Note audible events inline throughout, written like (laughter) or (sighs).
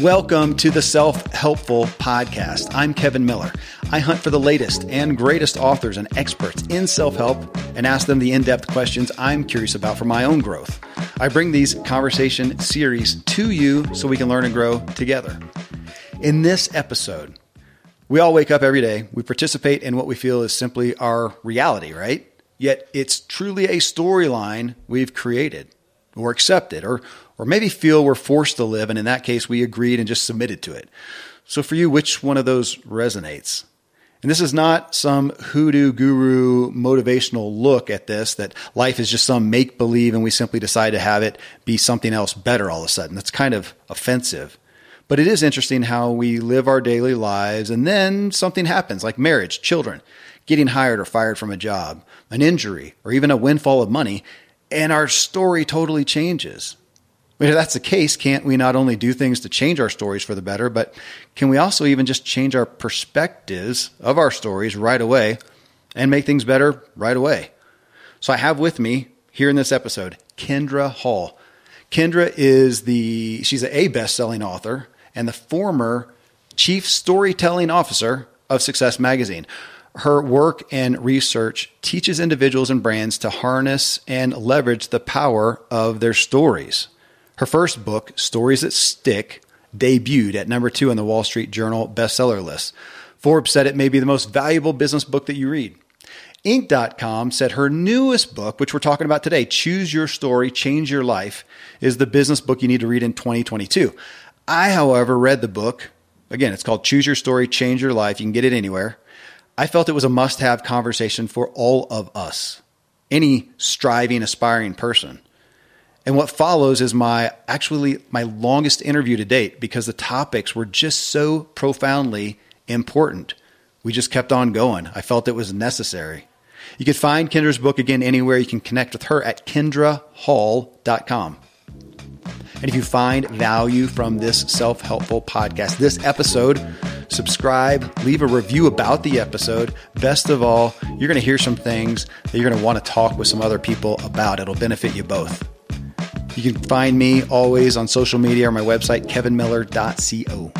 Welcome to the Self Helpful Podcast. I'm Kevin Miller. I hunt for the latest and greatest authors and experts in self help and ask them the in depth questions I'm curious about for my own growth. I bring these conversation series to you so we can learn and grow together. In this episode, we all wake up every day, we participate in what we feel is simply our reality, right? Yet it's truly a storyline we've created or accepted or or maybe feel we're forced to live, and in that case, we agreed and just submitted to it. So for you, which one of those resonates? And this is not some hoodoo guru motivational look at this that life is just some make believe and we simply decide to have it be something else better all of a sudden. That's kind of offensive. But it is interesting how we live our daily lives and then something happens like marriage, children, getting hired or fired from a job, an injury, or even a windfall of money, and our story totally changes. If that's the case, can't we not only do things to change our stories for the better, but can we also even just change our perspectives of our stories right away and make things better right away? So I have with me here in this episode Kindra Hall. Kindra is the she's A best-selling author and the former chief storytelling officer of Success Magazine. Her work and research teaches individuals and brands to harness and leverage the power of their stories. Her first book, Stories That Stick, debuted at number two on the Wall Street Journal bestseller list. Forbes said it may be the most valuable business book that you read. Inc.com said her newest book, which we're talking about today, Choose Your Story, Change Your Life, is the business book you need to read in 2022. I, however, read the book. Again, it's called Choose Your Story, Change Your Life. You can get it anywhere. I felt it was a must have conversation for all of us, any striving, aspiring person. And what follows is my actually my longest interview to date because the topics were just so profoundly important. We just kept on going. I felt it was necessary. You can find Kindra's book again anywhere. You can connect with her at kindrahall.com. And if you find value from this self helpful podcast, this episode, subscribe, leave a review about the episode. Best of all, you're going to hear some things that you're going to want to talk with some other people about. It'll benefit you both. You can find me always on social media or my website, kevinmiller.co.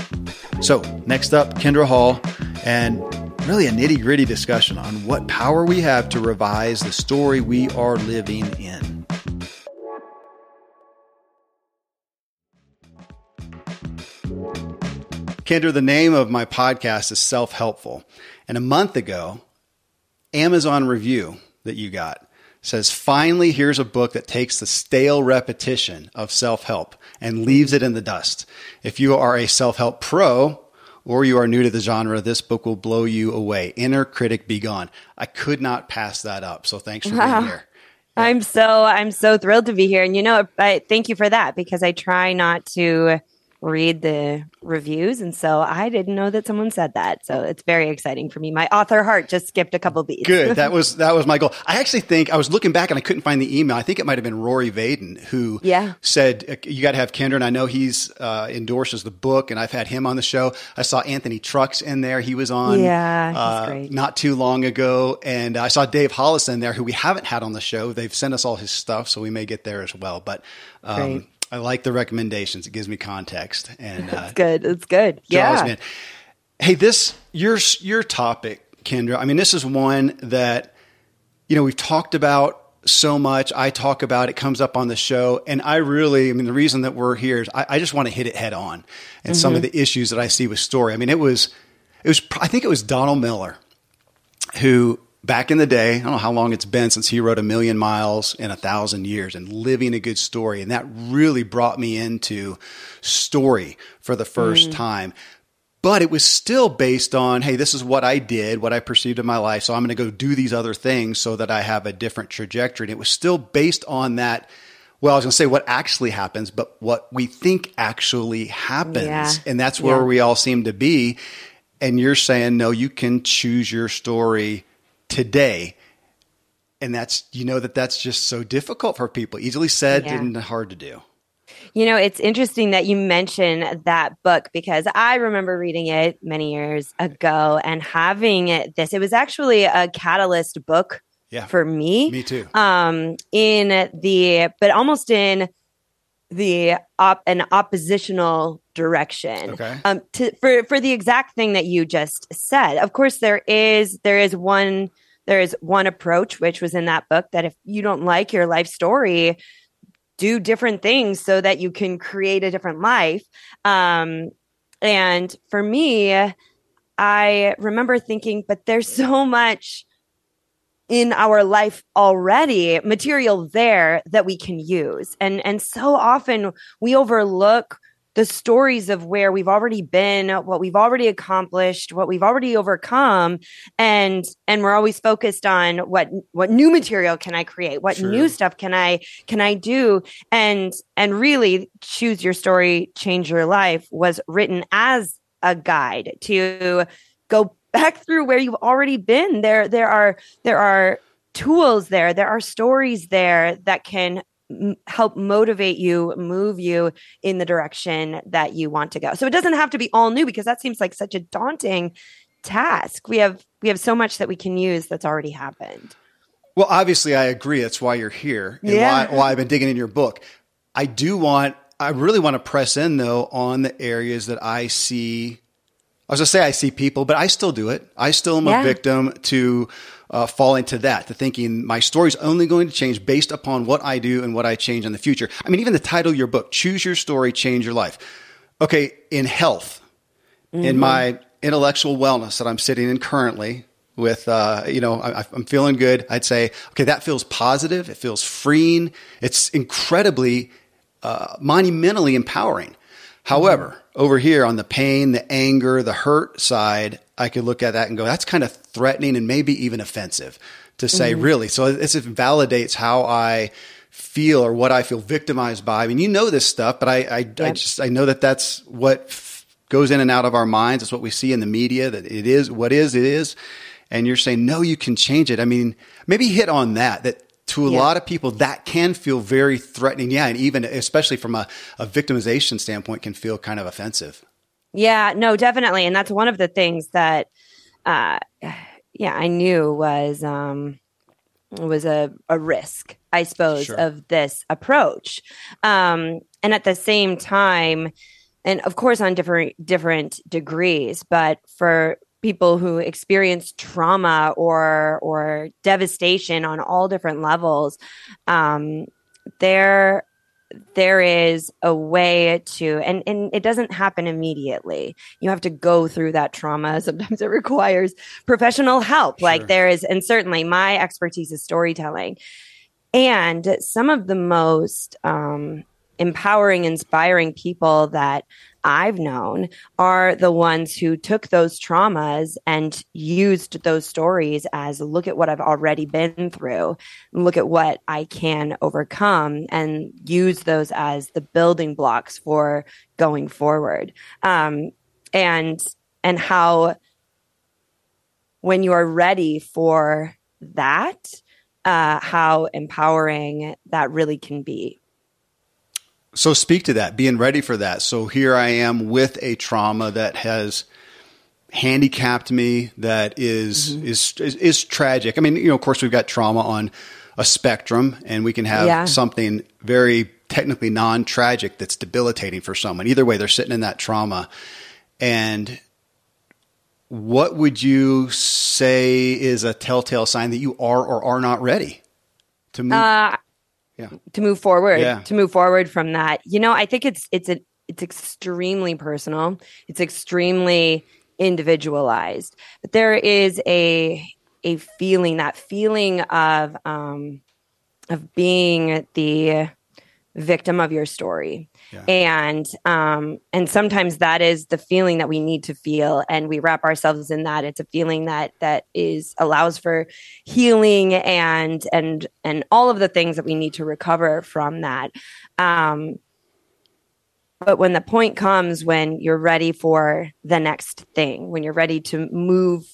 So, next up, Kindra Hall, and really a nitty gritty discussion on what power we have to revise the story we are living in. Kindra, the name of my podcast is Self Helpful. And a month ago, Amazon review that you got says, finally, here's a book that takes the stale repetition of self help and leaves it in the dust. If you are a self help pro, or you are new to the genre, this book will blow you away. Inner Critic Be Gone. I could not pass that up. So thanks for wow. being here. I'm so I'm so thrilled to be here, and you know, I thank you for that because I try not to read the reviews. And so I didn't know that someone said that. So it's very exciting for me. My author heart just skipped a couple beats. Good. That (laughs) was, that was my goal. I actually think I was looking back and I couldn't find the email. I think it might have been Rory Vaden who yeah. said, uh, you got to have Kindra. And I know he's, uh, endorses the book and I've had him on the show. I saw Anthony Trucks in there. He was on, yeah, uh, not too long ago. And I saw Dave Hollis in there who we haven't had on the show. They've sent us all his stuff. So we may get there as well. But, um, I like the recommendations. It gives me context, and (laughs) uh, it's good. It's good. Yeah. Hey, this your your topic, Kindra. I mean, this is one that you know we've talked about so much. I talk about it comes up on the show, and I really, I mean, the reason that we're here is I, I just want to hit it head on, and mm-hmm. some of mm-hmm. the issues that I see with story. I mean, it was, it was. I think it was Donald Miller who back in the day, I don't know how long it's been since he wrote A Million Miles in a Thousand Years and Living a Good Story. And that really brought me into story for the first mm. time. But it was still based on, hey, this is what I did, what I perceived in my life. So I'm going to go do these other things so that I have a different trajectory. And it was still based on that. Well, I was going to say what actually happens, but what we think actually happens. Yeah. And that's where yeah. we all seem to be. And you're saying, no, you can choose your story today. And that's, you know, that that's just so difficult for people. Easily said yeah. and hard to do. You know, it's interesting that you mention that book because I remember reading it many years ago and having it, this. It was actually a catalyst book Yeah. For me. Me too. Um, in the, but almost in the op an oppositional direction. Okay. Um, to, for for the exact thing that you just said. Of course, there is there is one there is one approach which was in that book that if you don't like your life story, do different things so that you can create a different life. Um, and for me, I remember thinking, but there's (laughs) so much in our life already material there that we can use. And and so often we overlook the stories of where we've already been what we've already accomplished what we've already overcome and and we're always focused on what what new material can i create? What True. new stuff can i can i do? And and really choose your story change your life was written as a guide to go back through where you've already been there there are there are tools there there are stories there that can m- help motivate you move you in the direction that you want to go so it doesn't have to be all new because that seems like such a daunting task we have we have so much that we can use that's already happened Well, obviously, I agree. That's why you're here and Yeah. why, why I've been digging in your book. I do want, I really want to press in though on the areas that I see. I was to say I see people, but I still do it. I still am Yeah. a victim to uh, fall into that, to thinking my story's only going to change based upon what I do and what I change in the future. I mean, even the title of your book, Choose Your Story, Change Your Life. Okay, in health, in my intellectual wellness that I'm sitting in currently with, uh, you know, I, I'm feeling good. I'd say, okay, that feels positive. It feels freeing. It's incredibly, uh, monumentally empowering. However, over here on the pain, the anger, the hurt side, I could look at that and go, that's kind of threatening and maybe even offensive to say, mm-hmm. really. So this it validates how I feel or what I feel victimized by. I mean, you know this stuff, but I, I, I just, I know that that's what f- goes in and out of our minds. It's what we see in the media that it is what is, it is. And you're saying, no, you can change it. I mean, maybe hit on that, that to a Yeah. lot of people that can feel very threatening. Yeah. And even, especially from a, a victimization standpoint, can feel kind of offensive. Yeah, no, definitely. And that's one of the things that uh yeah, I knew was um was a, a risk, I suppose, Sure. of this approach. Um and at the same time, and of course on different different degrees, but for people who experience trauma or or devastation on all different levels, um, there there is a way to and and it doesn't happen immediately. You have to go through that trauma. (laughs) Sometimes it requires professional help. Like there is and certainly my expertise is storytelling. And some of the most um, empowering inspiring people that i've known are the ones who took those traumas and used those stories as look at what i've already been through look at what I can overcome and use those as the building blocks for going forward. Um, and and how when you are ready for that, uh, how empowering that really can be. So speak to that, being ready for that. So here I am with a trauma that has handicapped me, that is, is is is tragic. I mean, you know, of course, we've got trauma on a spectrum, and we can have Yeah. something very technically non-tragic that's debilitating for someone. Either way, they're sitting in that trauma, and what would you say is a telltale sign that you are or are not ready to move? Uh, Yeah. To move forward, Yeah. to move forward from that, you know, I think it's it's a it's extremely personal. It's extremely individualized, but there is a a feeling that feeling of um of being the victim of your story Yeah. and um and sometimes that is the feeling that we need to feel and we wrap ourselves in that. It's a feeling that that is allows for healing and and and all of the things that we need to recover from that. Um but when the point comes when you're ready for the next thing when you're ready to move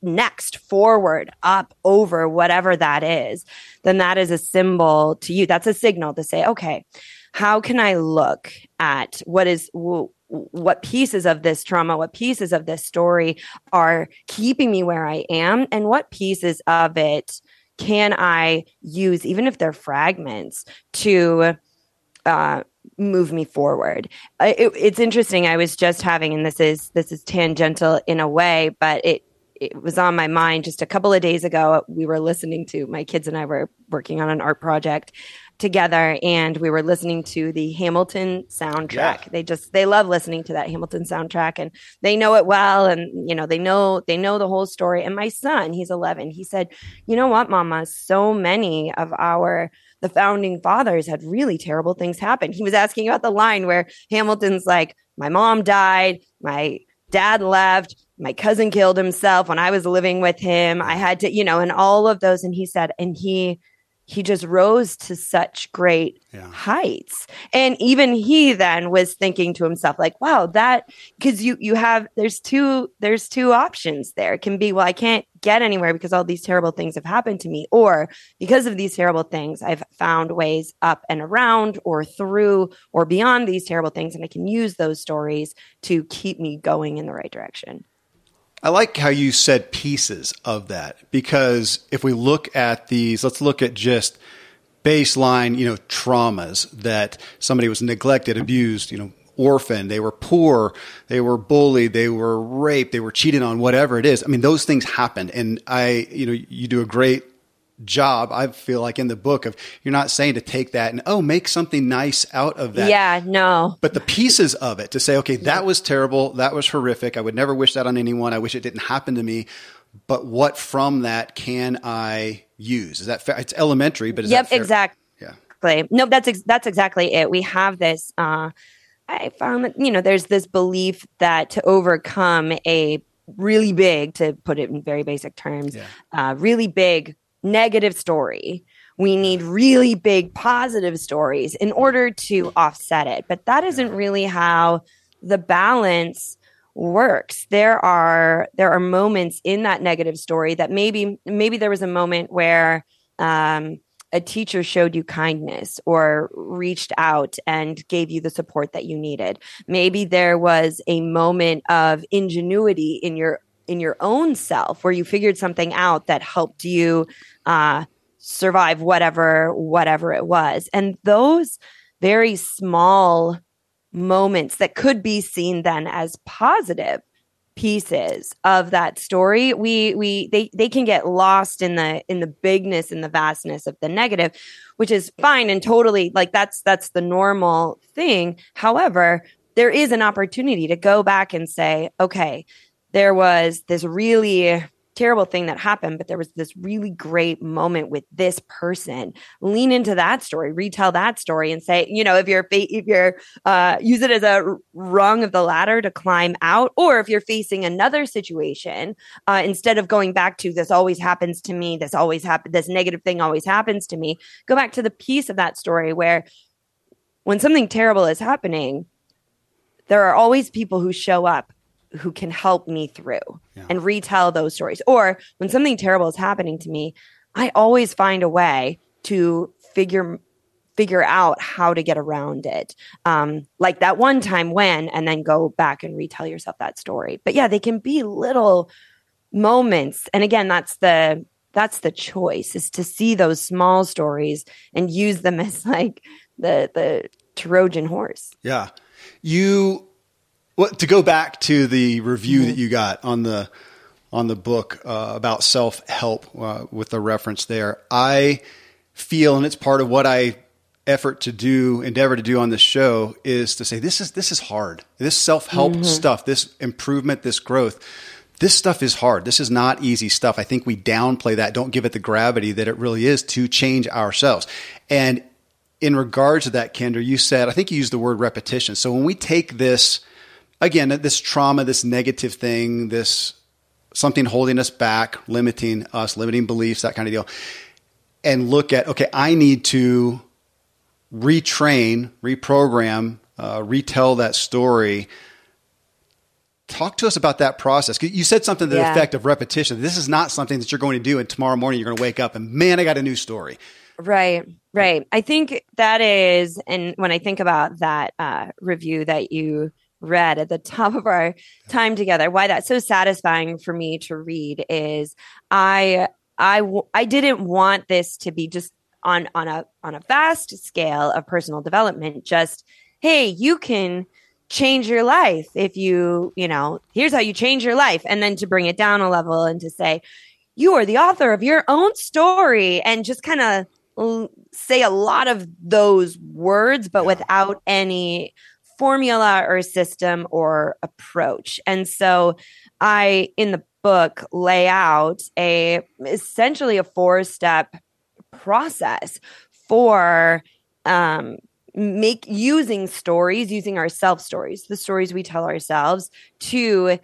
next forward up over whatever that is then that is a symbol to you. That's a signal to say okay how can i look at what is what pieces of this trauma, what pieces of this story are keeping me where I am, and what pieces of it can I use, even if they're fragments, to uh, move me forward. It, it's interesting. I was just having, and this is this is tangential in a way, but it it was on my mind just a couple of days ago. We were listening to my kids and I were working on an art project together and we were listening to the Hamilton soundtrack. Yeah. They just they love listening to that Hamilton soundtrack and they know it well and you know they know they know the whole story and my son, he's 11. He said, "You know what, mama, so many of our the founding fathers had really terrible things happen." He was asking about the line where Hamilton's like, "My mom died, my dad left, my cousin killed himself when I was living with him. I had to, you know, and all of those and he said and he he just rose to such great yeah. heights. And even he then was thinking to himself like wow that because you you have there's two there's two options there. It can be well i can't get anywhere because all these terrible things have happened to me or because of these terrible things i've found ways up and around or through or beyond these terrible things and i can use those stories to keep me going in the right direction I like how you said pieces of that because if we look at these, let's look at just baseline, you know, traumas that somebody was neglected, abused, you know, orphaned, they were poor, they were bullied, they were raped, they were cheated on, whatever it is. I mean, those things happened. And I, you know, you do a great job i feel like in the book of you're not saying to take that and oh make something nice out of that. Yeah no. But the pieces of it to say okay that was terrible that was horrific i would never wish that on anyone i wish it didn't happen to me but what from that can i use? Is that fair? It's elementary but yep exactly yeah. No that's ex- that's exactly it. We have this uh i found that you know there's this belief that to overcome a really big to put it in very basic terms yeah. uh, really big negative story. We need really big positive stories in order to offset it. But that isn't really how the balance works. There are there are moments in that negative story that maybe maybe there was a moment where um, a teacher showed you kindness or reached out and gave you the support that you needed. Maybe there was a moment of ingenuity in your in your own self where you figured something out that helped you uh, survive whatever whatever it was. And those very small moments that could be seen then as positive pieces of that story we we they they can get lost in the in the bigness and the vastness of the negative which is fine and totally like that's that's the normal thing. However there is an opportunity to go back and say okay there was this really terrible thing that happened, but there was this really great moment with this person. Lean into that story, retell that story, and say, you know, if you're if you're uh, use it as a rung of the ladder to climb out, or if you're facing another situation, uh, instead of going back to this always happens to me, this always happen, this negative thing always happens to me, go back to the piece of that story where when something terrible is happening, there are always people who show up who can help me through yeah. and retell those stories. Or when something terrible is happening to me, I always find a way to figure figure out how to get around it. Um, like that one time when, and then go back and retell yourself that story. But yeah, they can be little moments. And again, that's the that's the choice is to see those small stories and use them (laughs) as like the the Trojan horse. Yeah. You well, to go back to the review mm-hmm. that you got on the on the book uh, about self help uh, with the reference there, I feel, and it's part of what I effort to do, endeavor to do on this show, is to say this is this is hard. This self help mm-hmm. stuff, this improvement, this growth. This stuff is hard. This is not easy stuff. I think we downplay that, don't give it the gravity that it really is to change ourselves. And in regards to that, Kindra, you said, I think you used the word repetition. So when we take this again, this trauma, this negative thing, this something holding us back, limiting us, limiting beliefs, that kind of deal, and look at, okay, I need to retrain, reprogram, uh, retell that story. Talk to us about that process. You said something to the yeah. effect of repetition. This is not something that you're going to do, and tomorrow morning you're going to wake up and man, I got a new story. Right, right. I think that is, and when I think about that uh, review that you read at the top of our time together. Why that's so satisfying for me to read is i i i didn't want this to be just on on a on a vast scale of personal development just hey you can change your life if you you know here's how you change your life. And then to bring it down a level and to say you are the author of your own story and just kind of say a lot of those words but yeah. without any formula or system or approach. And so I, in the book, lay out a essentially a four step process for um, make using stories, using our self stories, the stories we tell ourselves to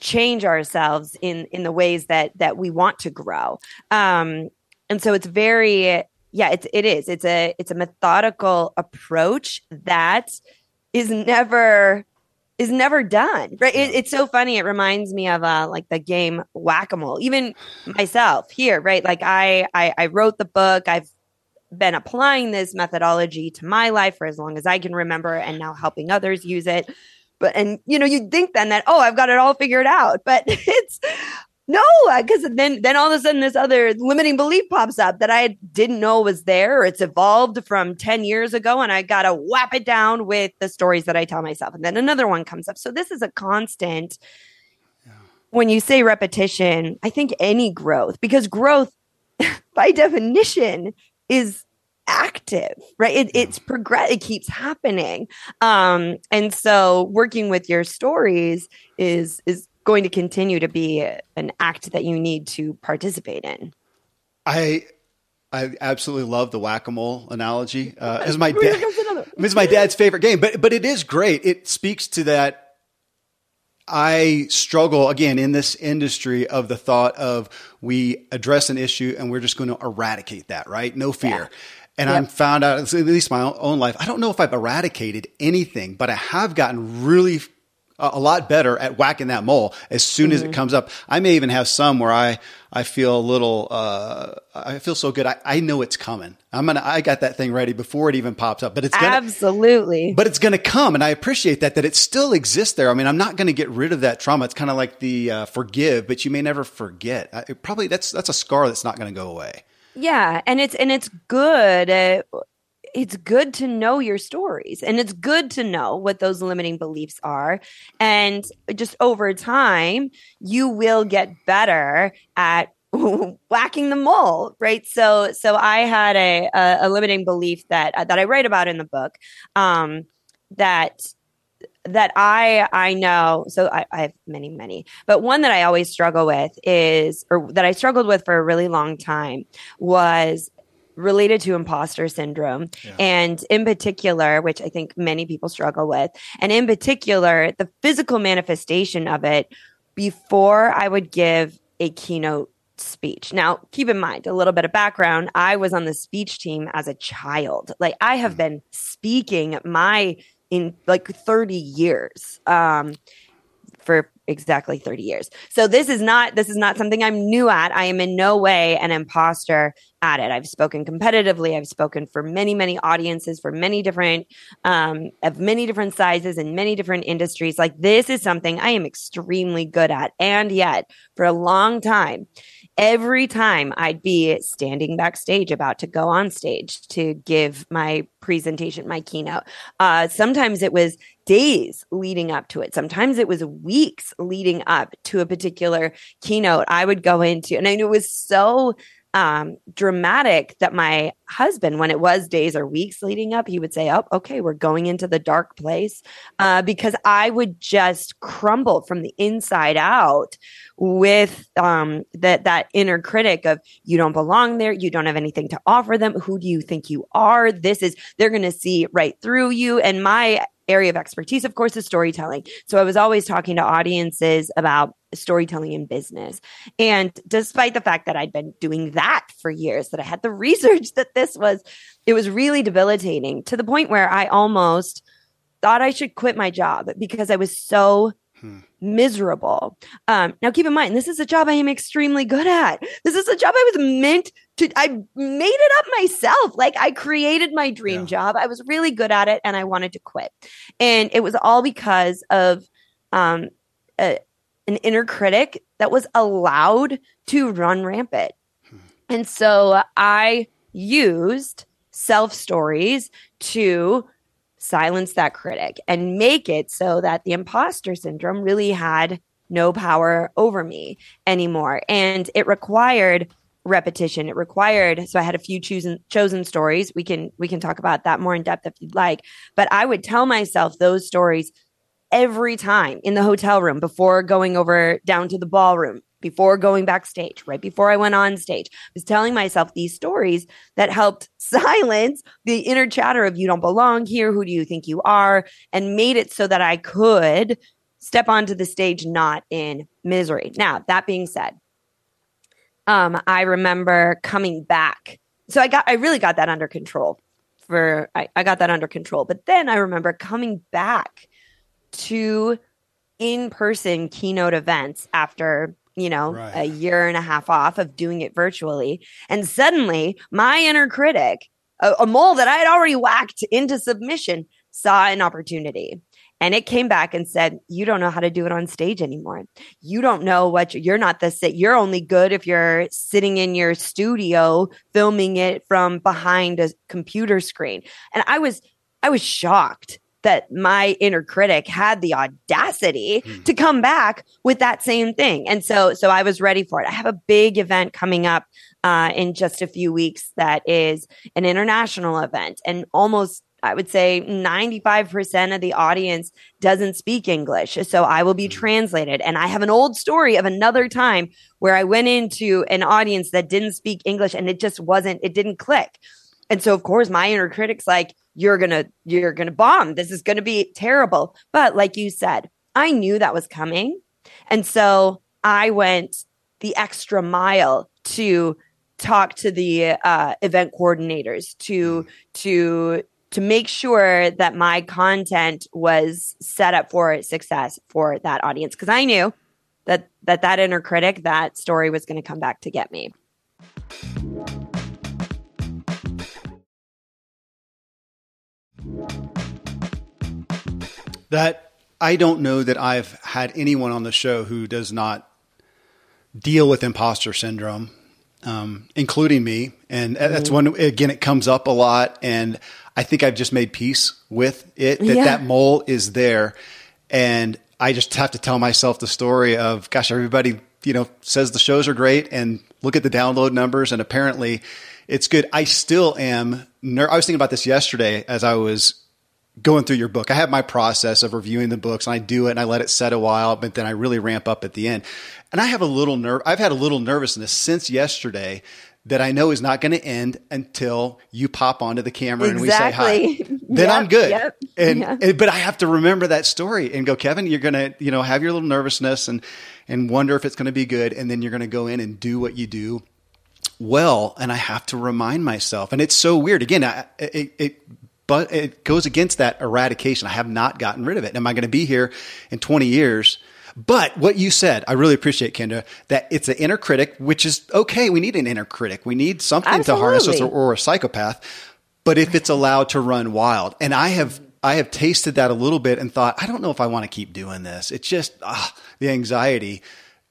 change ourselves in in the ways that that we want to grow. Um, and so it's very yeah, it's it is. It's a it's a methodical approach that is never is never done right? It, it's so funny. It reminds me of uh like the game whack-a-mole even myself here right? Like I, I i wrote the book. I've been applying this methodology to my life for as long as i can remember and now helping others use it. But and you know you'd think then that oh i've got it all figured out. But (laughs) it's no, because then then all of a sudden this other limiting belief pops up that I didn't know was there. It's evolved from 10 years ago and I got to whap it down with the stories that I tell myself. And then another one comes up. So this is a constant. When you say repetition, I think any growth, because growth (laughs) by definition is active right it, it's progress it keeps happening um and so working with your stories is is going to continue to be an act that you need to participate in. I I absolutely love the whack a mole analogy. Uh, as my (laughs) dad, it's my dad's favorite game, but but it is great. It speaks to that. I struggle again in this industry of the thought of we address an issue and we're just going to eradicate that, right? No fear. Yeah. And yep. I'm found out, at least my own life, I don't know if I've eradicated anything, but I have gotten really a lot better at whacking that mole as soon mm-hmm. as it mm-hmm. comes up. I may even have some where I, I feel a little, uh, I feel so good. I, I know it's coming. I'm going to, I got that thing ready before it even pops up, but it's gonna, absolutely, but it's going to come. And I appreciate that, that it still exists there. I mean, I'm not going to get rid of that trauma. It's kind of like the, uh, forgive, but you may never forget. I, probably that's, that's a scar that's not going to go away. Yeah. And it's, and it's good. Uh, it's good to know your stories and it's good to know what those limiting beliefs are. And just over time, you will get better at (laughs) whacking the mole right so so i had a a, a limiting belief that uh, that i write about in the book um that that I I know so I, I, have many many but one that I always struggle with is or that I struggled with for a really long time was related to imposter syndrome. Yeah. And in particular, which I think many people struggle with, and in particular, the physical manifestation of it before I would give a keynote speech. Now, keep in mind a little bit of background. I was on the speech team as a child. Like I have mm. been speaking my in like 30 years. Um for exactly 30 years. So this is not this is not something I'm new at. I am in no way an imposter at it. I've spoken competitively. I've spoken for many many audiences for many different um of many different sizes and many different industries. Like this is something I am extremely good at. And yet, for a long time, every time I'd be standing backstage about to go on stage to give my presentation, my keynote. Uh, sometimes it was days leading up to it. Sometimes it was weeks leading up to a particular keynote I would go into. And I knew it was so um, dramatic that my husband, when it was days or weeks leading up, he would say, Oh, okay, we're going into the dark place. Uh, because I would just crumble from the inside out with um, that, that inner critic of, You don't belong there. You don't have anything to offer them. Who do you think you are? This is, they're going to see right through you. And my area of expertise, of course, is storytelling. So I was always talking to audiences about storytelling in business. And despite the fact that I'd been doing that for years, that I had the (laughs) research that this was, it was really debilitating to the point where I almost thought I should quit my job because I was so hmm. miserable. Um, now, keep in mind, this is a job I am extremely good at. This is a job I was meant to I made it up myself. Like I created my dream yeah. job. I was really good at it and I wanted to quit. And it was all because of um a, an inner critic that was allowed to run rampant. And so I used self stories to silence that critic and make it so that the imposter syndrome really had no power over me anymore. And it required repetition. It required so I had a few chosen chosen stories. We can we can talk about that more in depth if you'd like. But I would tell myself those stories every time in the hotel room before going over down to the ballroom, before going backstage, right before I went on stage. I was telling myself these stories that helped (laughs) silence the inner chatter of you don't belong here, who do you think you are, and made it so that I could step onto the stage not in misery. Now, that being said, um, I remember coming back. So I got I really got that under control for I, I got that under control. But then I remember coming back to in-person keynote events after you know, right. a year and a half off of doing it virtually. And suddenly my inner critic, a, a mole that I had already whacked into submission, saw an opportunity. And it came back and said, You don't know how to do it on stage anymore. You don't know what you're, you're not the sit. You're only good if you're sitting in your studio filming it from behind a computer screen. And I was, I was shocked that my inner critic had the audacity mm. to come back with that same thing. And so, so I was ready for it. I have a big event coming up uh, in just a few weeks that is an international event, and almost I would say 95% of the audience doesn't speak English. So I will be hmm. translated. And I have an old story of another time where I went into an audience that didn't speak English and it just wasn't, it didn't click. And so, of course, my inner critic's like, you're gonna you're gonna bomb. This is gonna be terrible. But like you said i knew that was coming. And so i went the extra mile to talk to the uh, event coordinators to to to make sure that my content was set up for success for that audience. Because i knew that that that inner critic that story was going to come back to get me That I don't know that I've had anyone on the show who does not deal with imposter syndrome, um, including me. And that's when, again, it comes up a lot. And I think I've just made peace with it that yeah. that mole is there. And I just have to tell myself the story of, gosh, everybody, you know, says the shows are great and look at the download numbers. And apparently it's good. I still am. Ner- I was thinking about this yesterday as I was going through your book. I have my process of reviewing the books and I do it and I let it set a while, but then I really ramp up at the end. And I have a little nerve. I've had a little nervousness since yesterday that I know is not going to end until you pop onto the camera exactly. and we say hi. Then yep, I'm good. Yep, and, yeah. and, but I have to remember that story and go, Kevin, you're going to, you know, have your little nervousness and and wonder if it's going to be good and then you're going to go in and do what you do well and I have to remind myself. And it's so weird. Again, I, it, it but it goes against that eradication. I have not gotten rid of it. Am I going to be here in 20 years? But what you said, I really appreciate, Kindra, that it's an inner critic, which is okay. We need an inner critic. We need something Absolutely. to harness us or, or a psychopath. But if it's allowed to run wild, and I have I have tasted that a little bit and thought, I don't know if I want to keep doing this. It's just ah, the anxiety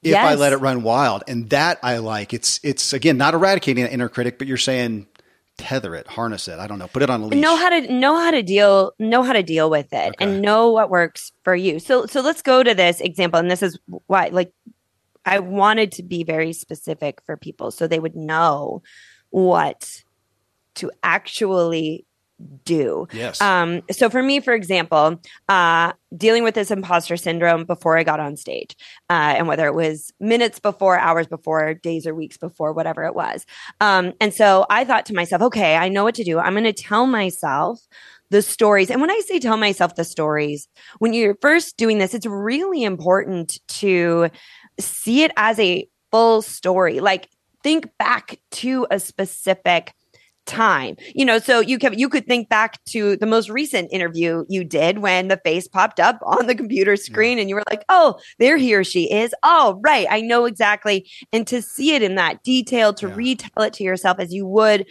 if yes. I let it run wild. And that I like. It's it's again not eradicating an inner critic, but you're saying tether it, harness it. I don't know, put it on a leash. Know how to know how to deal know how to deal with it okay. and know what works for you. So so let's go to this example and this is why like I wanted to be very specific for people so they would know what to actually do. Yes. Um, so for me, for example, uh, dealing with this imposter syndrome before I got on stage, uh, and whether it was minutes before, hours before, days or weeks before, whatever it was. Um, and so I thought to myself, okay, I know what to do. I'm going to tell myself the stories. And when I say tell myself the stories, when you're first doing this, it's really important to see it as a full story. Like think back to a specific time. You know, so you can you could think back to the most recent interview you did when the face popped up on the computer screen and you were like, "Oh, there he or she is. Oh, right. I know exactly." And to see it in that detail, to yeah. retell it to yourself as you would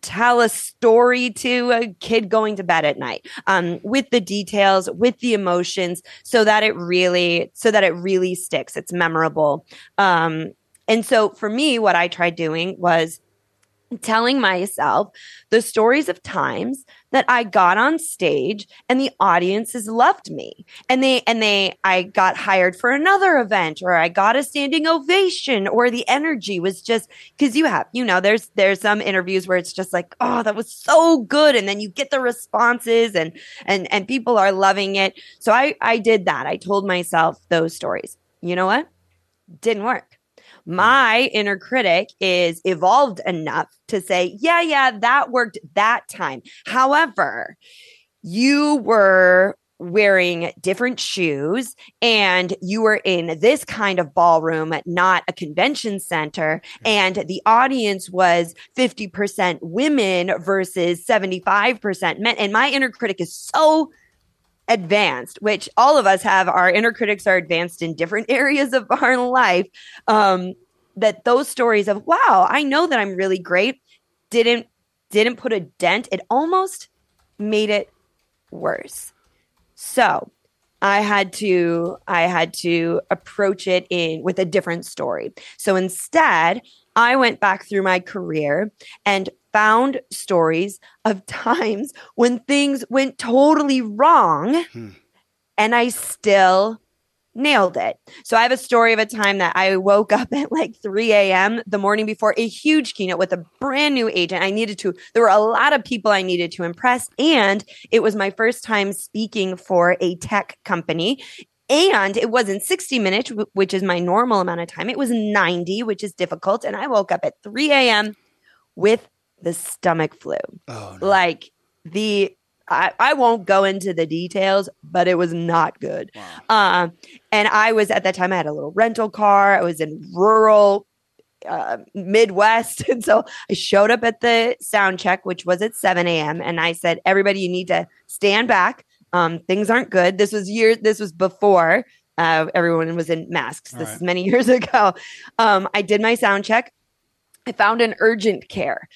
tell a story to a kid going to bed at night um, with the details with the emotions so that it really so that it really sticks it's memorable um, and so for me what i tried doing was telling myself the stories of times that I got on stage and the audiences loved me. And they and they I got hired for another event or I got a standing ovation or the energy was just cuz you have, you know, there's there's some interviews where it's just like, "Oh, that was so good." And then you get the responses and and and people are loving it. So I I did that. I told myself those stories. You know what? Didn't work my inner critic is evolved enough to say, yeah, yeah, that worked that time. However, you were wearing different shoes and you were in this kind of ballroom, not a convention center. And the audience was 50% women versus 75% men. And my inner critic is so advanced, which all of us have. Our inner critics are advanced in different (laughs) areas of our life. Um, that those stories of wow, I know that I'm really great didn't didn't put a dent. It almost made it worse. So I had to I had to approach it in with a different story. So instead, I went back through my career and found stories of (laughs) times when things went totally wrong hmm. and I still nailed it. So I have a story of a time that I woke up (laughs) at like 3 a.m. the morning before a huge keynote with a brand new agent. I needed to, there were a lot of people I needed to impress. And it was my first time speaking for a tech company. And it wasn't 60 minutes, which is my normal amount of time. It was 90, which is difficult. And I woke up at 3 a.m. with the stomach flu. Oh, no. Like the I, I won't go into the details, but it was not good. Wow. Uh, and I was at that time, I had a little rental car. I was in rural uh, Midwest. (laughs) And so I showed up at the sound check, which was at 7 a.m. And I said, everybody, you need to stand back. Um, things aren't good. This was years, this was before uh, everyone was in masks. All this right. is many (laughs) years ago. Um, I did my sound check. I found an urgent care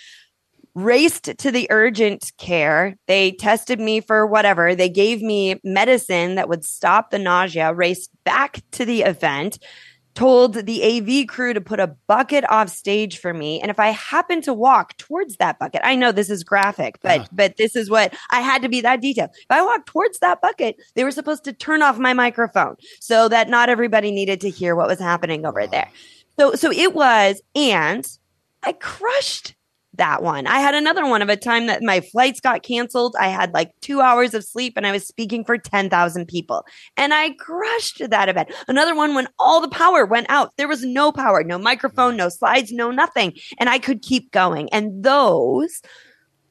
raced to the urgent care. They tested me for whatever. They gave me medicine that would stop the nausea, raced back to the event, told the AV crew to put a bucket off stage for me. And if I happened to walk towards that bucket, I know this is graphic, but, uh but this is what I had to be that detailed. If I walked towards that bucket, they were supposed to turn off my microphone so that not everybody needed to hear what was happening over there. So, so it was, and I crushed that one. I had another one of a time that my flights got canceled. I had like two hours of sleep and I was speaking for 10,000 people and I crushed that event. Another one when all the power went out. There was no power, no microphone, no slides, no nothing. And I could keep going. And those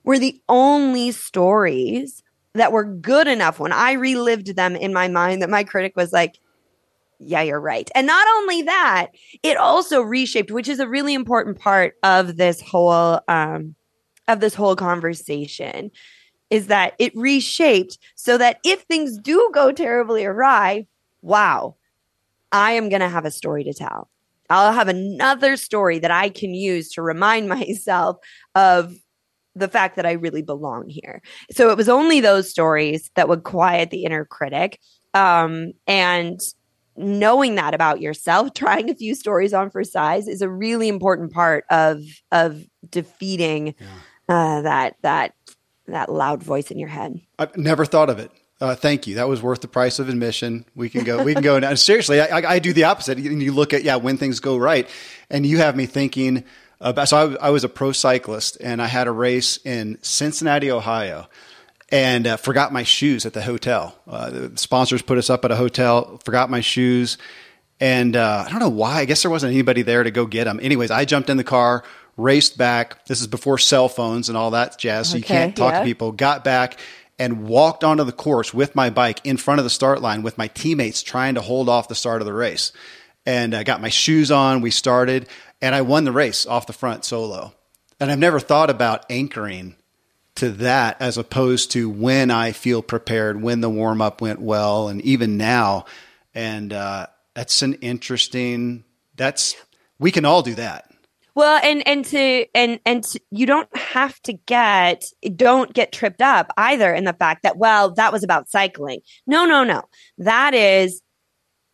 were the only stories that were good enough when I relived them in my mind that my critic was like, yeah, you're right. And not only that, it also reshaped, which is a really important part of this whole um of this whole conversation is that it reshaped so that if things do go terribly awry, wow, I am going to have a story to tell. I'll have another story that I can use to remind (laughs) myself of the fact that I really belong here. So it was only those stories that would quiet the inner critic. Um, and knowing that about yourself, (laughs) trying a few stories on for size is a really important part of of defeating yeah. uh, that that that loud voice in your head. I've never thought of it. Uh, thank you. That was worth the price of admission. We can go. We can go now. (laughs) Seriously, I, I, do the opposite. And You look at yeah when things go right, and you have me thinking about. So I, I was a pro cyclist, and I had a race in Cincinnati, Ohio and uh, forgot my shoes at the hotel. Uh, the sponsors put us up at a hotel, forgot my shoes. And uh, I don't know why. I guess there wasn't anybody there to go get them. Anyways, I jumped in the car, raced back. This is before cell phones and all that jazz, so okay, you can't talk yeah. to people. Got back and walked onto the course with my bike in front of the start line with my teammates trying to hold off the start of the race. And I got my shoes on. We started, and I won the race off the front solo. And I've never thought about anchoring to that as opposed to when I feel prepared, when the warm up went well, and even now. And uh, that's an interesting. That's we can all do that. Well, and and to and and to, you don't have to get don't get tripped up either in the fact that well that was about cycling. No, no, no. That is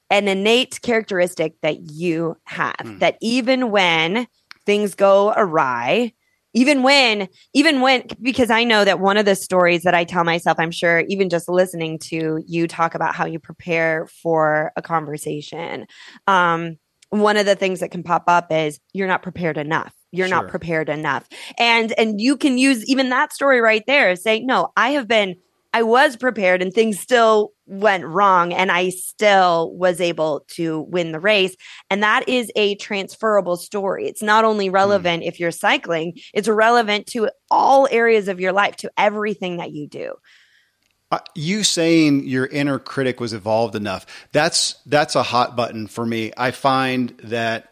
an innate characteristic that you have. Mm. That even when things go awry, even when even when because i know that one of the stories that i tell myself i'm sure even just listening to you talk about how you prepare for a conversation um one of the things that can pop up is you're not prepared enough you're sure. not prepared enough and and you can use even that story right there say no i have been i was prepared and things still went wrong and i still was able to win the race and that is a transferable story it's not only hmm. relevant mm. if you're cycling it's relevant to all areas of your life to everything that you do uh, you saying your inner critic was evolved enough that's that's a hot button for me i find that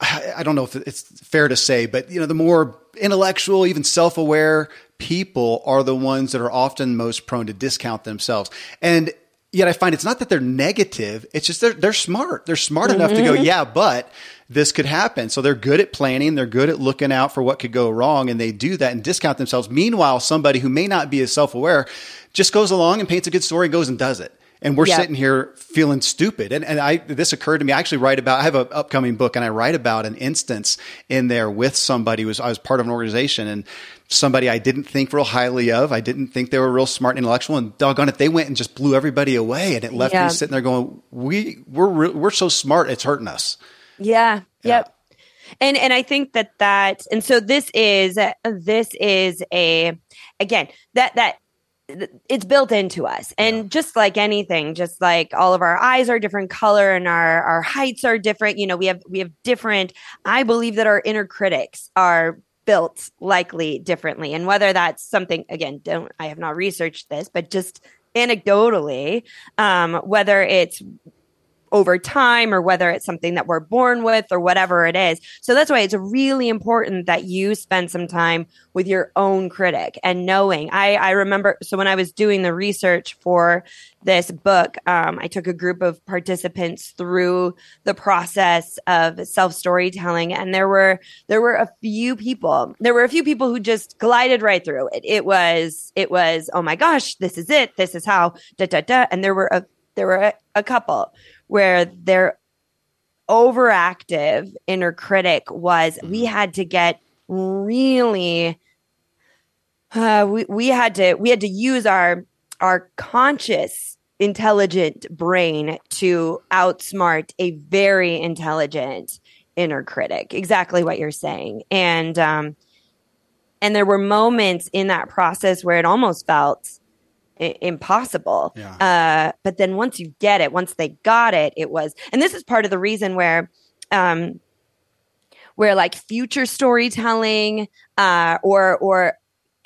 I, I don't know if it's fair to say but you know the more intellectual even self-aware people are the ones that are often most prone to discount themselves and yet i find it's not that they're negative it's just they're, they're smart they're smart mm-hmm. enough to go mm-hmm. yeah but this could happen. So they're good at planning. They're good at looking out for what could go wrong. And they do that and discount themselves. Meanwhile, somebody who may not be as self aware just goes along and paints a good story and goes and does it. And we're yep. sitting here feeling stupid. And, and I, this occurred to me. I actually write about, I have an upcoming book and I write about an instance in there with somebody who was, I was part of an organization and somebody I didn't think real highly of. I didn't think they were real smart and intellectual and doggone it, they went and just blew everybody away. And it left yeah. me sitting there going, we, we're, we're so smart. It's hurting us. Yeah. yeah. Yep. And and I think that that and so this is this is a again that that it's built into us and yeah. just like anything just like all of our eyes are different color and our our heights are different you know we have we have different i believe that our inner critics are built likely differently. And whether that's something again don't i have not researched this but just anecdotally um, whether it's over time or whether it's something that we're born with or whatever it is. So that's why it's really important that you spend some time with your own critic and knowing. I, I remember, so when I was doing the research for this book, um, I took a group of participants through the process of self storytelling, and there were there were a few people. There were a few people who just glided right through it. It was it was oh my gosh, this is it. This is how da da da. And there were a there were a, a couple where their overactive inner critic was we mm-hmm. had to get really uh, we, we had to we had to use our our conscious intelligent brain to outsmart a very intelligent inner critic exactly what you're saying and um and there were moments in that process where it almost felt impossible. Yeah. Uh, but then once you get it, once they got it, it was, and this is part of the reason where, um, where like future storytelling, uh, or, or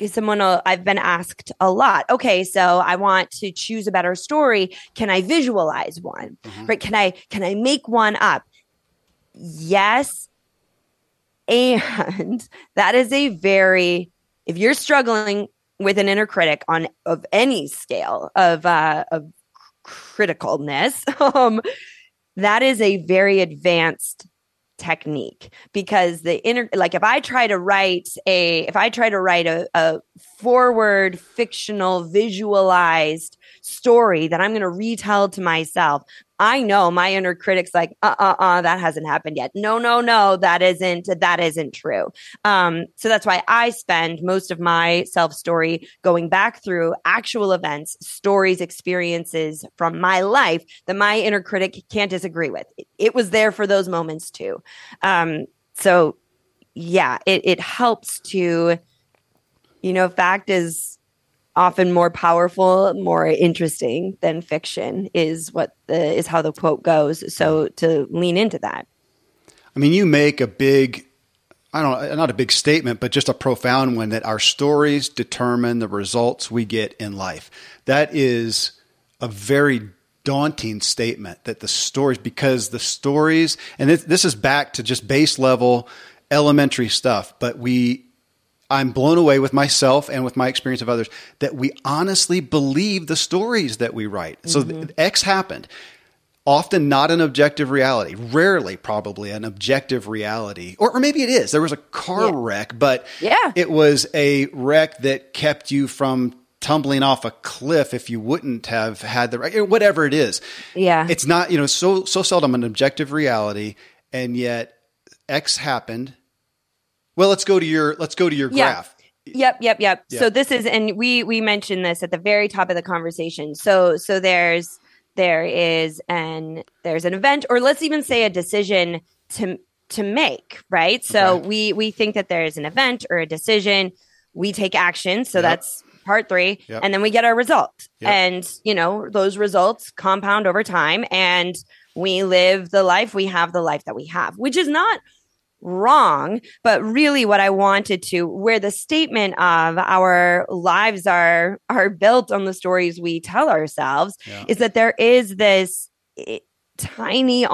someone will, I've been asked a lot. Okay, so I want to choose a better story. Can I visualize one? Mm-hmm. Right? Can I can I make one up? Yes. And (laughs) that is a very if you're struggling with an inner critic on of any scale of uh, of criticalness, (laughs) um, that is a very advanced technique because the inner like if i try to write a if i try to write a, a forward fictional visualized story that i'm going to retell to myself I know my inner critic's like, uh, uh, uh, that hasn't happened yet. No, no, no, that isn't, that isn't true. Um, so that's why I spend most of my self story going back through actual events, stories, experiences from my life that my inner critic can't disagree with. It, it was there for those moments too. Um, so yeah, it, it helps to, you know, fact is, often more powerful, more interesting than fiction is what the is how the quote goes. So mm-hmm. to lean into that. I mean, you make a big I don't not a big statement, but just a profound one that our stories determine the results we get in life. That is a very daunting statement that the stories because the stories and this, this is back to just base level elementary stuff, but we I'm blown away with myself and with my experience of others that we honestly believe the stories that we write. Mm-hmm. So X happened. Often not an objective reality, rarely probably an objective reality. Or, or maybe it is. There was a car yeah. wreck, but yeah. it was a wreck that kept you from tumbling off a cliff if you wouldn't have had the right, whatever it is. Yeah. It's not, you know, so so seldom an objective reality and yet X happened well, let's go to your let's go to your yeah. graph. Yep, yep, yep. So this is and we we mentioned this at the very top of the conversation. So so there's there is an there's an event or let's even say a decision to to make, right? So okay. we we think that there's an event or a decision, we take action, so yep. that's part 3 yep. and then we get our result. And you know, those results compound over time and we live the life we have the life that we have, which is not wrong but really what i wanted to where the statement of our lives are are built on the stories we tell ourselves yeah. is that there is this eh, tiny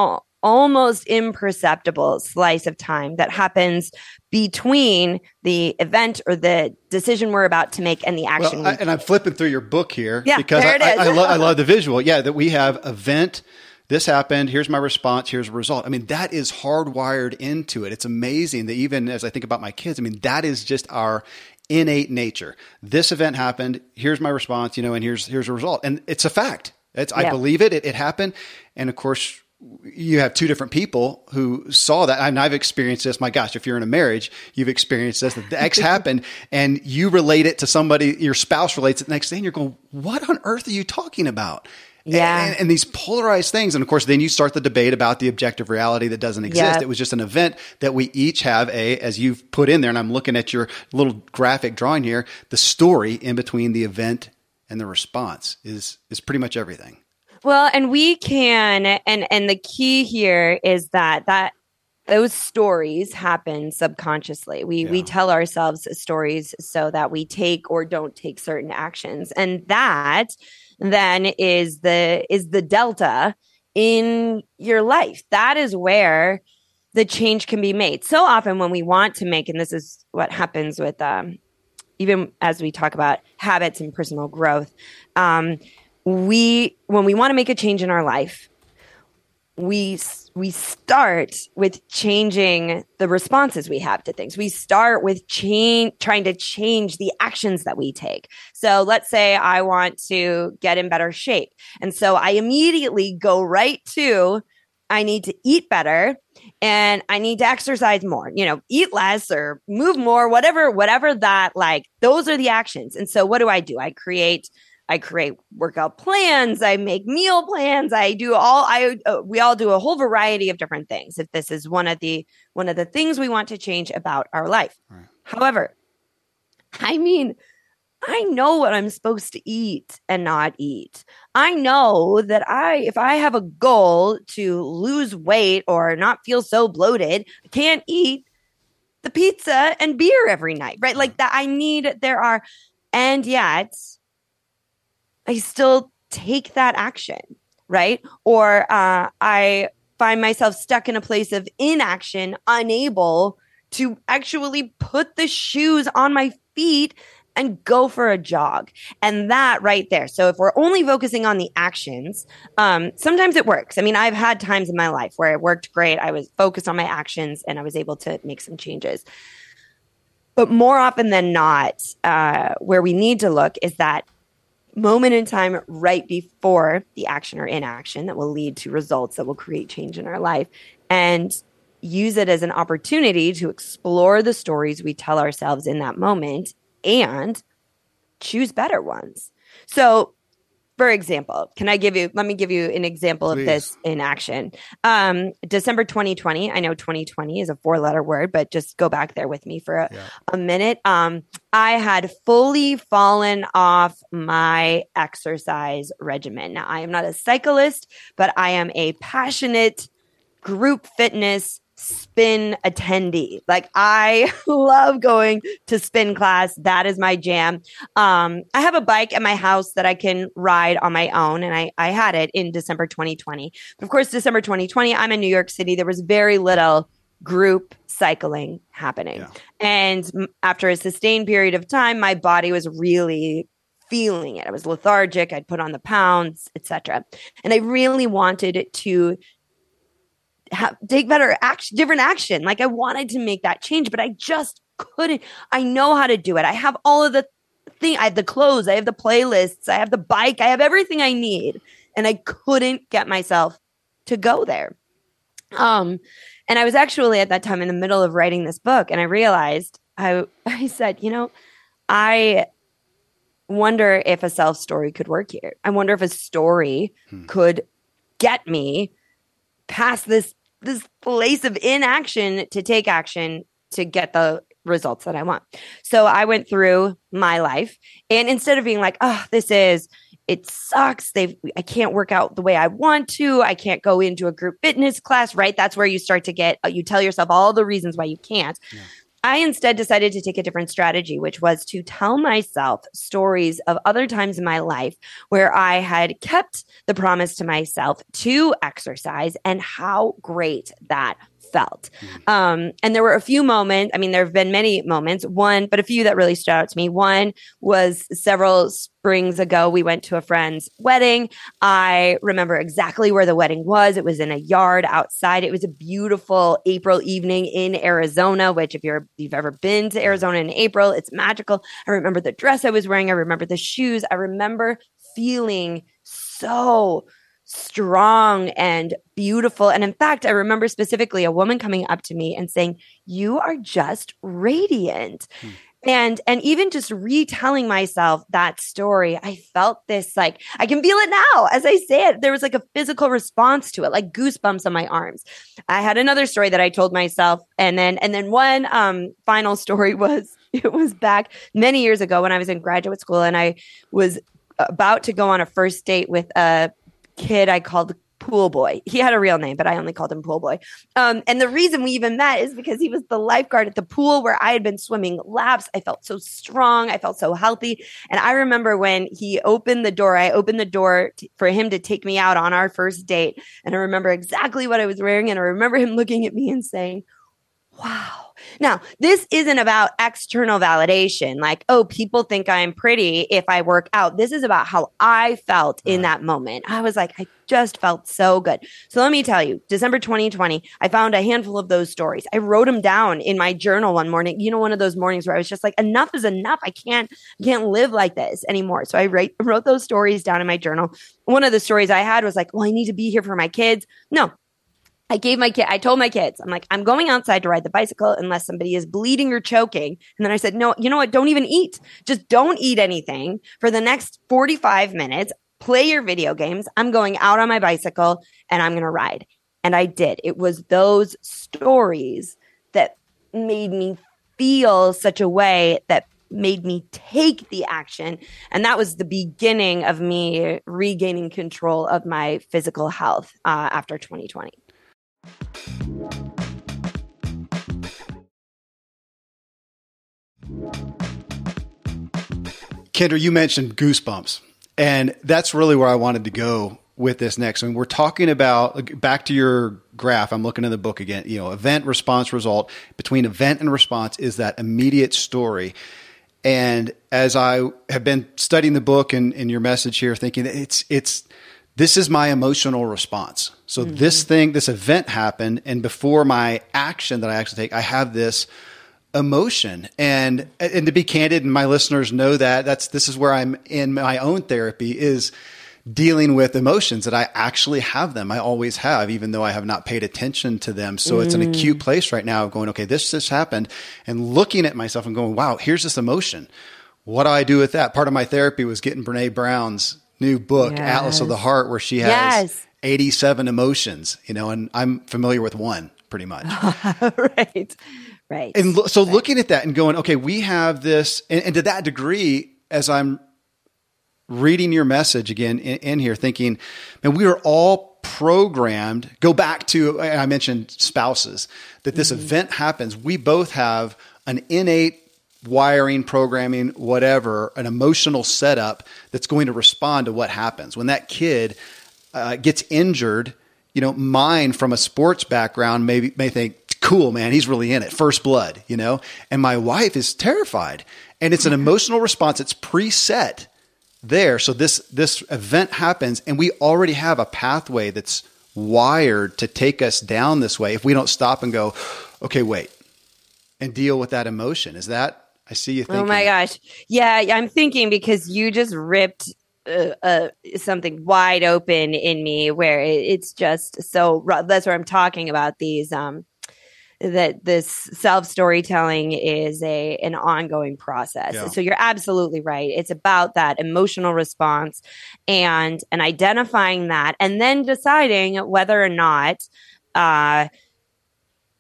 almost imperceptible slice of time that happens between the event or the decision we're about to make and the action. Well, I, and I'm flipping through your book here yeah, because I, I, I, lo- I love the visual. Yeah, that we have event this happened. Here's my response. Here's a result. I mean, that is hardwired into it. It's amazing that even as I think about my kids, I mean, that is just our innate nature. This event happened. Here's my response, you know, and here's, here's a result. And it's a fact. It's, yeah. I believe it. it. It happened. And of course, you have two different people who saw that. I mean, I've experienced this. My gosh, if you're in a marriage, you've experienced this. The X (laughs) happened, and you relate it to somebody. Your spouse relates it the next day, and you're going, "What on earth are you talking about?" Yeah. And, and, these polarized things. And of course, then you start the debate about the objective reality that doesn't exist. Yep. It was just an event that we each have a, as you've put in there, and I'm looking at your little graphic drawing here, the story in between the event and the response is, is pretty much everything. Well, and we can, and, and the key here is that, that those stories happen subconsciously. We yeah. we tell ourselves stories so that we take or don't take certain actions. And that then is the is the delta in your life. That is where the change can be made. So often when we want to make, and this is what happens with um, even as we talk about habits and personal growth, um, we when we want to make a change in our life, we we start with changing the responses we have to things. We start with change trying to change the actions that we take. So let's say I want to get in better shape. And so I immediately go right to I need to eat better and I need to exercise more, you know, eat less or move more, whatever, whatever that like, those are the actions. And so what do I do? I create I create workout plans, I make meal plans, I do all I uh, we all do a whole variety of different things if this is one of the one of the things we want to change about our life. Right. However, I mean, I know what I'm supposed to eat and not eat. I know that I if I have a goal to lose weight or not feel so bloated, I can't eat the pizza and beer every night, right? Like that I need there are and yet I still take that action, right? Or uh, I find myself stuck in a place of inaction, unable to actually put the shoes on my feet and go for a jog. And that right there. So if we're only focusing on the actions, um, sometimes it works. I mean, I've had times in my life where it worked great. I was focused on my actions and I was able to make some changes. But more often than not, uh, where we need to look is that moment in time right before the action or inaction that will lead to results that will create change in our life and use it as an opportunity to explore the stories we tell ourselves in that moment and choose better ones. So for example, can I give you, let me give you an example Please. of this in action. Um, December 2020, I know 2020 is a four letter word, but just go back there with me for a, yeah. a minute. Um, I had fully fallen off my exercise regimen. Now, I am not a cyclist, but I am a passionate group fitness spin attendee. Like I (laughs) love going to spin class. That is my jam. Um, I have a bike at my house that I can ride on my own, and I I had it in December 2020. But of course, December 2020, I'm in New York City. There was very little group cycling happening. Yeah. And after a sustained period of time, my body was really feeling it. I was lethargic, I'd put on the pounds, etc. And I really wanted to have, take better action, different action. Like I wanted to make that change, but I just couldn't. I know how to do it. I have all of the thing. I have the clothes, I have the playlists, I have the bike, I have everything I need, and I couldn't get myself to go there. Um, and I was actually at that time in the middle of writing this book, and I realized I (laughs) I said, you know, I wonder if a self story could work here. I wonder if a story hmm. could get me past this this place of inaction to take action to get the results that I want. So I went through my life and instead of being like, "Oh, this is it sucks. They I can't work out the way I want to. I can't go into a group fitness class, right? That's where you start to get you tell yourself all the reasons why you can't. Yeah. I instead decided to take a different strategy, which was to tell myself stories of other times in my life where I had kept the promise to myself to exercise and how great that felt. Mm-hmm. Um, and there were a few moments, I mean, there have been many moments, one, but a few that really stood out to me. One was several springs ago, we went to a friend's wedding. I remember exactly where the wedding was. It was in a yard outside. It was a beautiful April evening in Arizona, which if you're, you've ever been to Arizona in April, it's magical. I remember the dress I was wearing. I remember the shoes. I remember feeling so strong and beautiful. And in fact, I remember specifically a woman coming up to me and saying, You are just radiant. Hmm. And and even just retelling myself that story, I felt this like I can feel it now as I say it. There was like a physical response to it, like goosebumps on my arms. I had another story that I told myself, and then and then one um final (laughs) story was it was back many years ago when I was in graduate school and I was about to go on a first date with a kid I called Pool Boy. He had a real name, but I only called him Pool Boy. Um, and the reason we even met is because he was the lifeguard at the pool where I had been swimming laps. I felt so strong. I felt so healthy. And I remember when he opened the door, I opened the door t- for him to take me out on our first date. And I remember exactly what I was wearing. And I remember him looking at me and saying, Wow now, this isn't about external validation, like, oh, people think I'm pretty if I work out. This is about how I felt in that moment. I was like, I just felt so good. So let me tell you, December 2020, I found a handful of those stories. I wrote them down in my journal one morning. You know, one of those mornings where I was just like, enough is enough. I can't, I can't live like this anymore. So I write, wrote those stories down in my journal. One of the stories I had was like, well, I need to be here for my kids. No, I gave my kid, I told my kids, I'm like, I'm going outside to ride the bicycle unless somebody is bleeding or choking. And then I said, no, you know what? Don't even eat. Just don't eat anything for the next 45 minutes. Play your video games. I'm going out on my bicycle and I'm going to ride. And I did. It was those stories that made me feel such a way that made me take the action. And that was the beginning of me regaining control of my physical health uh, after 2020. Kindra, you mentioned goosebumps, and that's really where I wanted to go with this next. Mean, we're talking about back to your graph. I'm looking in the book again. You know, event, response, result. Between event and response is that immediate story. And as I have been studying the book and, and your message here, thinking it's it's this is my emotional response. So mm-hmm. this thing, this event happened, and before my action that I actually take, I have this emotion. And and to be candid, and my listeners know that that's this is where I'm in my own therapy is dealing with emotions that I actually have them. I always have, even though I have not paid attention to them. So mm. it's an mm. acute place right now of going, okay, this just happened, and looking at myself and going, wow, here's this emotion. What do I do with that? Part of my therapy was getting Brene Brown's new book, yes. Atlas of the Heart, where she has yes. 87 emotions, you know, and I'm familiar with one pretty much. (laughs) right. Right. And lo- so right. looking at that and going, okay, we have this, and, and, to that degree, as I'm reading your message again in, in here, thinking, man, we are all programmed. Go back to, I mentioned spouses, that this mm-hmm. event happens. We both have an innate wiring, programming, whatever, an emotional setup that's going to respond to what happens. When that kid uh, gets injured, you know, mine from a sports background maybe may think cool, man. He's really in it. First blood, you know? And my wife is terrified. And it's an emotional response. It's preset there. So this this event happens and we already have a pathway that's wired to take us down this way if we don't stop and go, okay, wait, and deal with that emotion. Is that I see you thinking. Oh my gosh. Yeah, I'm thinking because you just ripped uh, uh, something wide open in me where it, it's just so that's where I'm talking about these um that this self storytelling is a an ongoing process. Yeah. So you're absolutely right. It's about that emotional response and and identifying that and then deciding whether or not uh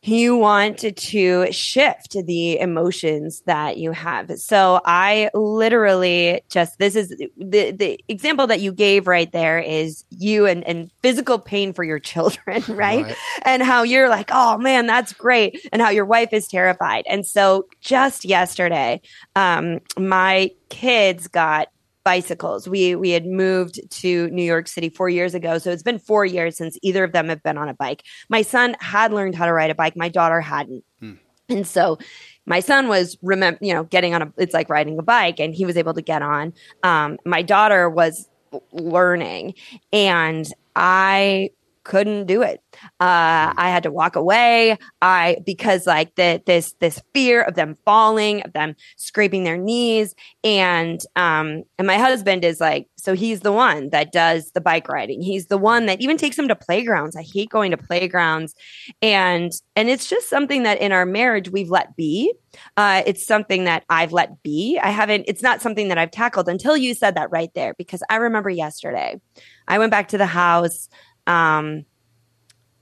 you want to shift the emotions that you have. So I literally just this is the the example that you gave right there is you and, and physical pain for your children, (laughs) right? right? And how you're like, oh man, that's great, and how your wife is terrified. And so just yesterday, um, my kids got bicycles. We we had moved to New York City 4 years ago, so it's been 4 years since either of them have been on a bike. My son had learned how to ride a bike, my daughter hadn't. Hmm. And so my son was remember you know getting on a it's like riding a bike and he was able to get on. Um, my daughter was learning and I couldn't do it. Uh, I had to walk away. I because like the this this fear of them falling, of them scraping their knees, and um and my husband is like so he's the one that does the bike riding. He's the one that even takes them to playgrounds. I hate going to playgrounds, and and it's just something that in our marriage we've let be. Uh, it's something that I've let be. I haven't. It's not something that I've tackled until you said that right there because I remember yesterday. I went back to the house. Um,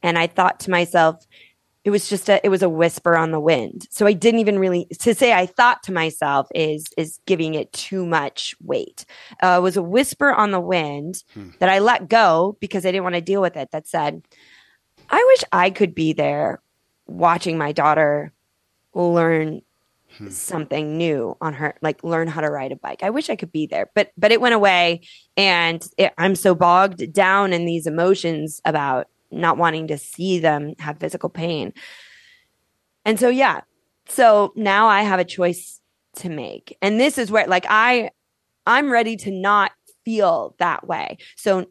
and I thought to myself, it was just a it was a whisper on the wind. So I didn't even really to say I thought to myself is is giving it too much weight. Uh, it was a whisper on the wind hmm. that I let go because I didn't want to deal with it. That said, I wish I could be there watching my daughter learn hmm. something new on her like learn how to ride a bike. I wish i could be there but but it went away and it, i'm so bogged down in these emotions about not wanting to see them have physical pain. And so yeah. So now i have a choice to make and this is where like i i'm ready to not feel that way. So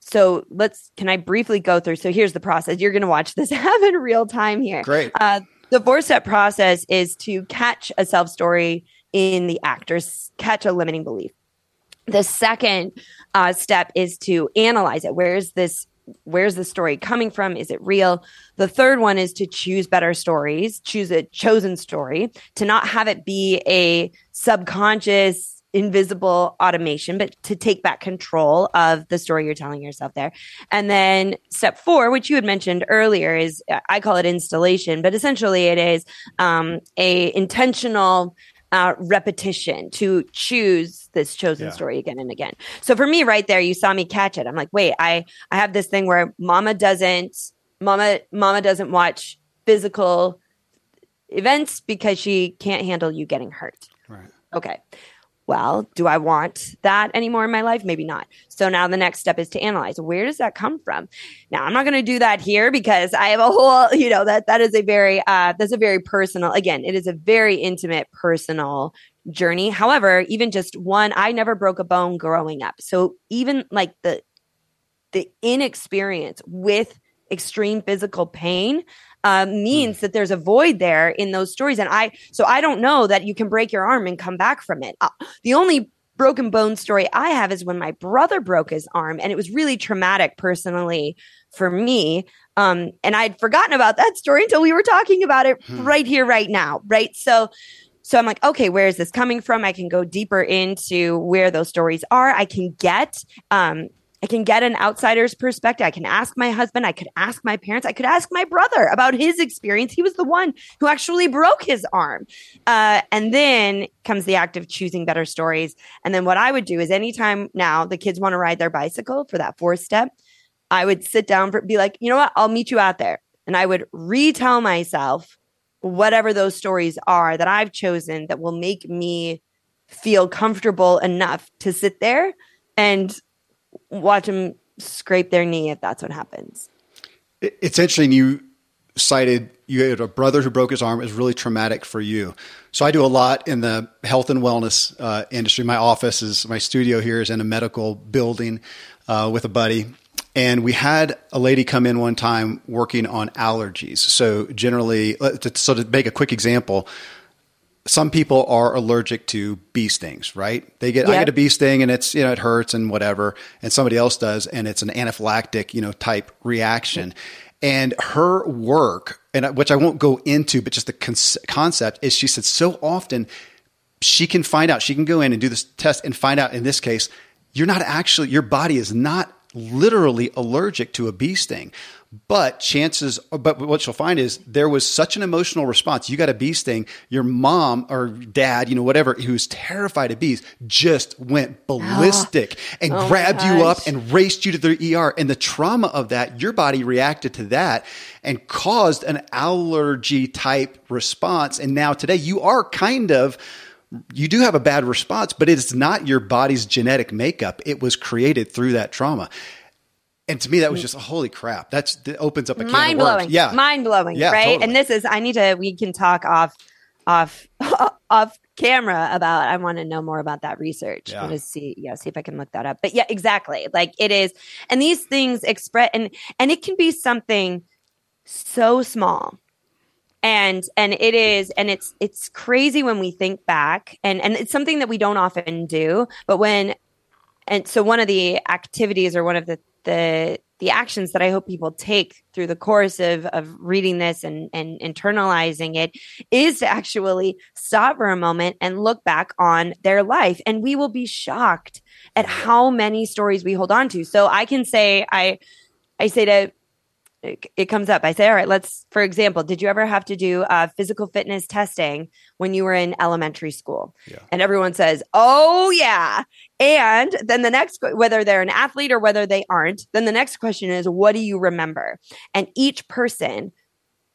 so let's can i briefly go through? So here's the process. You're going to watch this (laughs) have in real time here. Great. Uh, the four step process is to catch a self story in the actors, catch a limiting belief. The second uh, step is to analyze it. Where is this? Where's the story coming from? Is it real? The third one is to choose better stories, choose a chosen story, to not have it be a subconscious invisible automation, but to take back control of the story you're telling yourself there. And then step four, which you had mentioned earlier, is I call it installation, but essentially it is um, a intentional uh, repetition to choose this chosen yeah. story again and again. So for me, right there, you saw me catch it. I'm like, wait, I I have this thing where Mama doesn't, Mama Mama doesn't watch physical events because she can't handle you getting hurt. Right. Okay well, do I want that anymore in my life? Maybe not. So now the next step is to analyze where does that come from? Now I'm not going to do that here because I have a whole, (laughs) you know, that that is a very uh that's a very personal again, it is a very intimate personal journey. However, even just one, I never broke a bone growing up. So even like the the inexperience with extreme physical pain uh, means mm. that there's a void there in those stories. And I, so I don't know that you can break your arm and come back from it. Uh, the only broken bone story I have is when my brother broke his arm, and it was really traumatic personally for me. Um, and I'd forgotten about that story until we were talking about it hmm. right here, right now, right? So, so I'm like, okay, where is this coming from? I can go deeper into where those stories are. I can get um, I can get an outsider's perspective. I can ask my husband. I could ask my parents. I could ask my brother about his experience. He was the one who actually broke his arm. Uh, and then comes the act of choosing better stories. And then what I would do is anytime now the kids want to ride their bicycle for that fourth step, I would sit down for be like, you know what? I'll meet you out there. And I would retell myself whatever those stories are that I've chosen that will make me feel comfortable enough to sit there and watch them scrape their knee if that's what happens. It's interesting you cited you had a brother who broke his arm. It was really traumatic for you. So I do a lot in the health and wellness uh, industry. My office is my studio here is in a medical building uh, with a buddy. And we had a lady come in one time working on allergies. So generally, uh, so to make a quick example, some people are allergic to bee stings, right? They get yep. I get a bee sting and it's you know it hurts and whatever, and somebody else does, and it's an anaphylactic you know type reaction. And her work, and which I won't go into, but just the con- concept is, she said so often she can find out, she can go in and do this test and find out. In this case, you're not actually your body is not literally allergic to a bee sting. But chances, but what you'll find is there was such an emotional response. You got a bee sting. Your mom or dad, you know, whatever, who's terrified of bees, just went (gasps) ballistic oh. and oh grabbed you up and raced you to the ER. And the trauma of that, your body reacted to that and caused an allergy type response. And now today you are kind of, you do have a bad response, but it's not your body's genetic makeup. It was created through that trauma. And to me, that was mm. just holy crap. That's that opens up a mind blowing. Yeah, mind blowing. Yeah, right. Totally. And this is I need to. We can talk off, off, (laughs) off camera about. I want to know more about that research. Yeah. To see, yeah, see if I can look that up. But yeah, exactly. Like it is, and these things express, and and it can be something so small and and it is and it's it's crazy when we think back and and it's something that we don't often do but when and so one of the activities or one of the the the actions that I hope people take through the course of of reading this and and internalizing it is to actually stop for a moment and look back on their life and we will be shocked at how many stories we hold on to. So I can say I I say to it, comes up. I say, all right, let's, for example, did you ever have to do uh, physical fitness testing when you were in elementary school? Yeah. And everyone says, oh, yeah. And then the next, whether they're an athlete or whether they aren't, then the next question is, what do you remember? And each person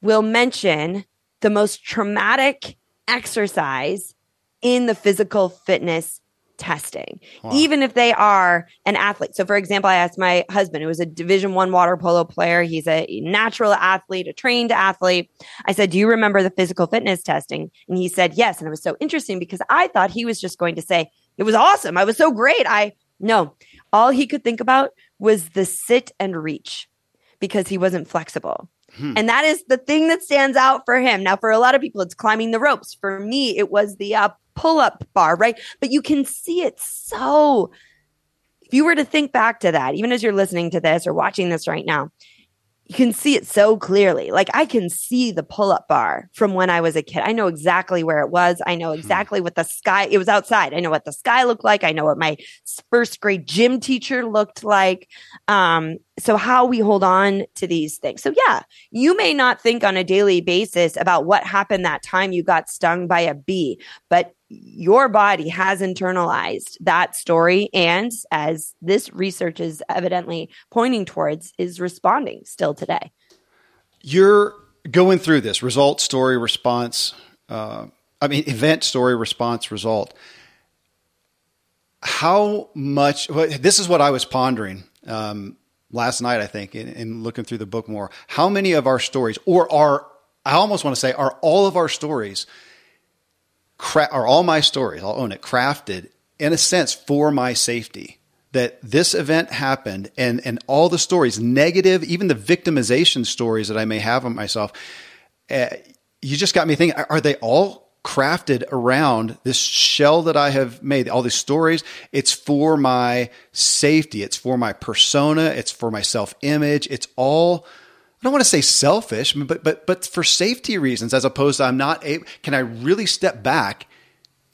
will mention the most traumatic exercise in the physical fitness testing wow. even if they are an athlete. So for example i asked my husband who was a division one water polo player. He's a natural athlete a trained athlete. I said do you remember the physical fitness testing? And he said yes. And it was so interesting because i thought he was just going to say it was awesome i was so great i no all he could think about was the sit and reach because he wasn't flexible Hmm. And that is the thing that stands out for him. Now, for a lot of people, it's climbing the ropes. For me, it was the uh, pull up bar, right? But you can see it so. If you were to think back to that, even as you're listening to this or watching this right now, you can see it so clearly. Like I can see the pull up bar from when I was a kid. I know exactly where it was. I know hmm. exactly what the sky, it was outside. I know what the sky looked like. I know what my first grade gym teacher looked like. Um, so how we hold on to these things. So yeah, you may not think on a daily basis about what happened that time you got stung by a bee, but your body has internalized that story and as this research is evidently pointing towards is responding still today. You're going through this. Result story response uh, i mean event story response result. How much well, this is what i was pondering um, last night i think in, in looking through the book more. How many of our stories or are i almost want to say are all of our stories cra- or all my stories, I'll own it, crafted in a sense for my safety. That this event happened and, and all the stories, negative, even the victimization stories that I may have of myself, uh, you just got me thinking, are they all crafted around this shell that I have made, all these stories. It's for my safety. It's for my persona. It's for my self image. It's all I don't want to say selfish, but but but for safety reasons, as opposed to I'm not able. Can I really step back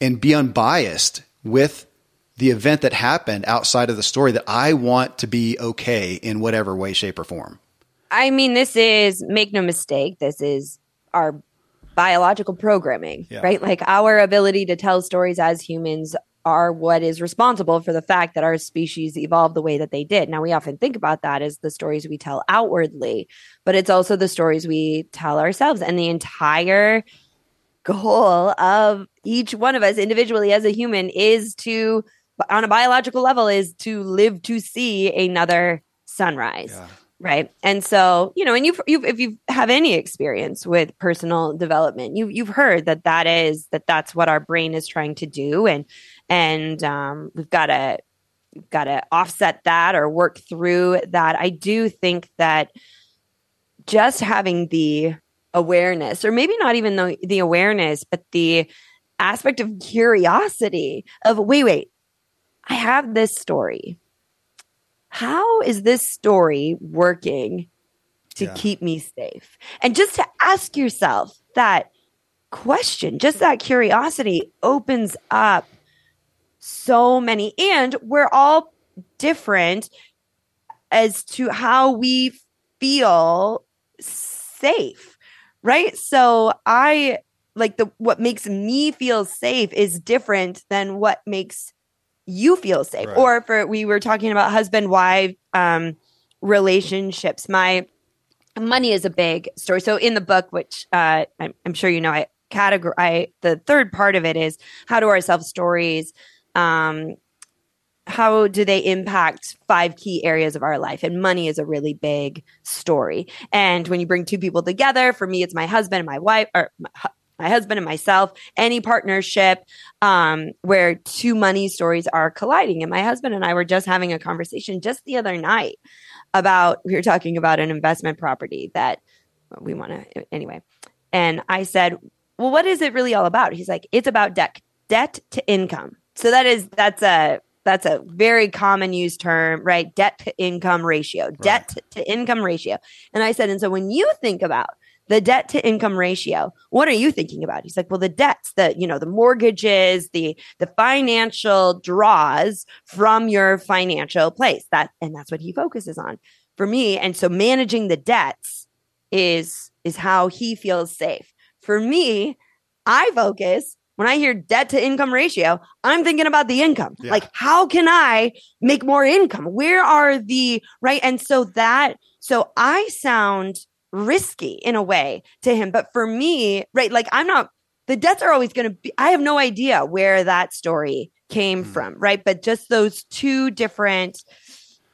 and be unbiased with the event that happened outside of the story that I want to be okay in whatever way, shape, or form? I mean, this is make no mistake. This is our biological programming, yeah. right? Like our ability to tell stories as humans are what is responsible for the fact that our species evolved the way that they did. Now, we often think about that as the stories we tell outwardly, but it's also the stories we tell ourselves. And the entire goal of each one of us individually as a human is to, on a biological level, is to live to see another sunrise. Yeah. Right. And so, you know, and you've, you've, if you have any experience with personal development, you, you've heard that that is, that that's what our brain is trying to do. And, and, um, we've got to, got to offset that or work through that. I do think that just having the awareness, or maybe not even the, the awareness, but the aspect of curiosity of, wait, wait, I have this story how is this story working to yeah. keep me safe? And just to ask yourself that question, just that curiosity opens up so many. And we're all different as to how we feel safe, right? So I like the what makes me feel safe is different than what makes you feel safe. Right. Or for we were talking about husband wife um, relationships. My money is a big story. So in the book, which uh, I'm, I'm, sure you know, I categorize the third part of it is how do our self stories. Um, how do they impact five key areas of our life? And money is a really big story. And when you bring two people together, for me, it's my husband and my wife, or my, husband and myself, any partnership um, where two money stories are colliding. And my husband and I were just having a conversation just the other night about, we were talking about an investment property that we want to, anyway. And I said, well, what is it really all about? He's like, it's about debt, debt to income. So that is, that's a, that's a very common used term, right? Debt to income ratio, debt right. to income ratio. And I said, and so when you think about the debt to income ratio what are you thinking about he's like well the debts the you know the mortgages the the financial draws from your financial place that and that's what he focuses on for me and so managing the debts is is how he feels safe for me i focus when I hear debt to income ratio, I'm thinking about the income. Yeah. Like, how can I make more income? Where are the right? And so that, so I sound risky in a way to him. But for me, right, like I'm not, the debts are always going to be, I have no idea where that story came mm. from, right? But just those two different,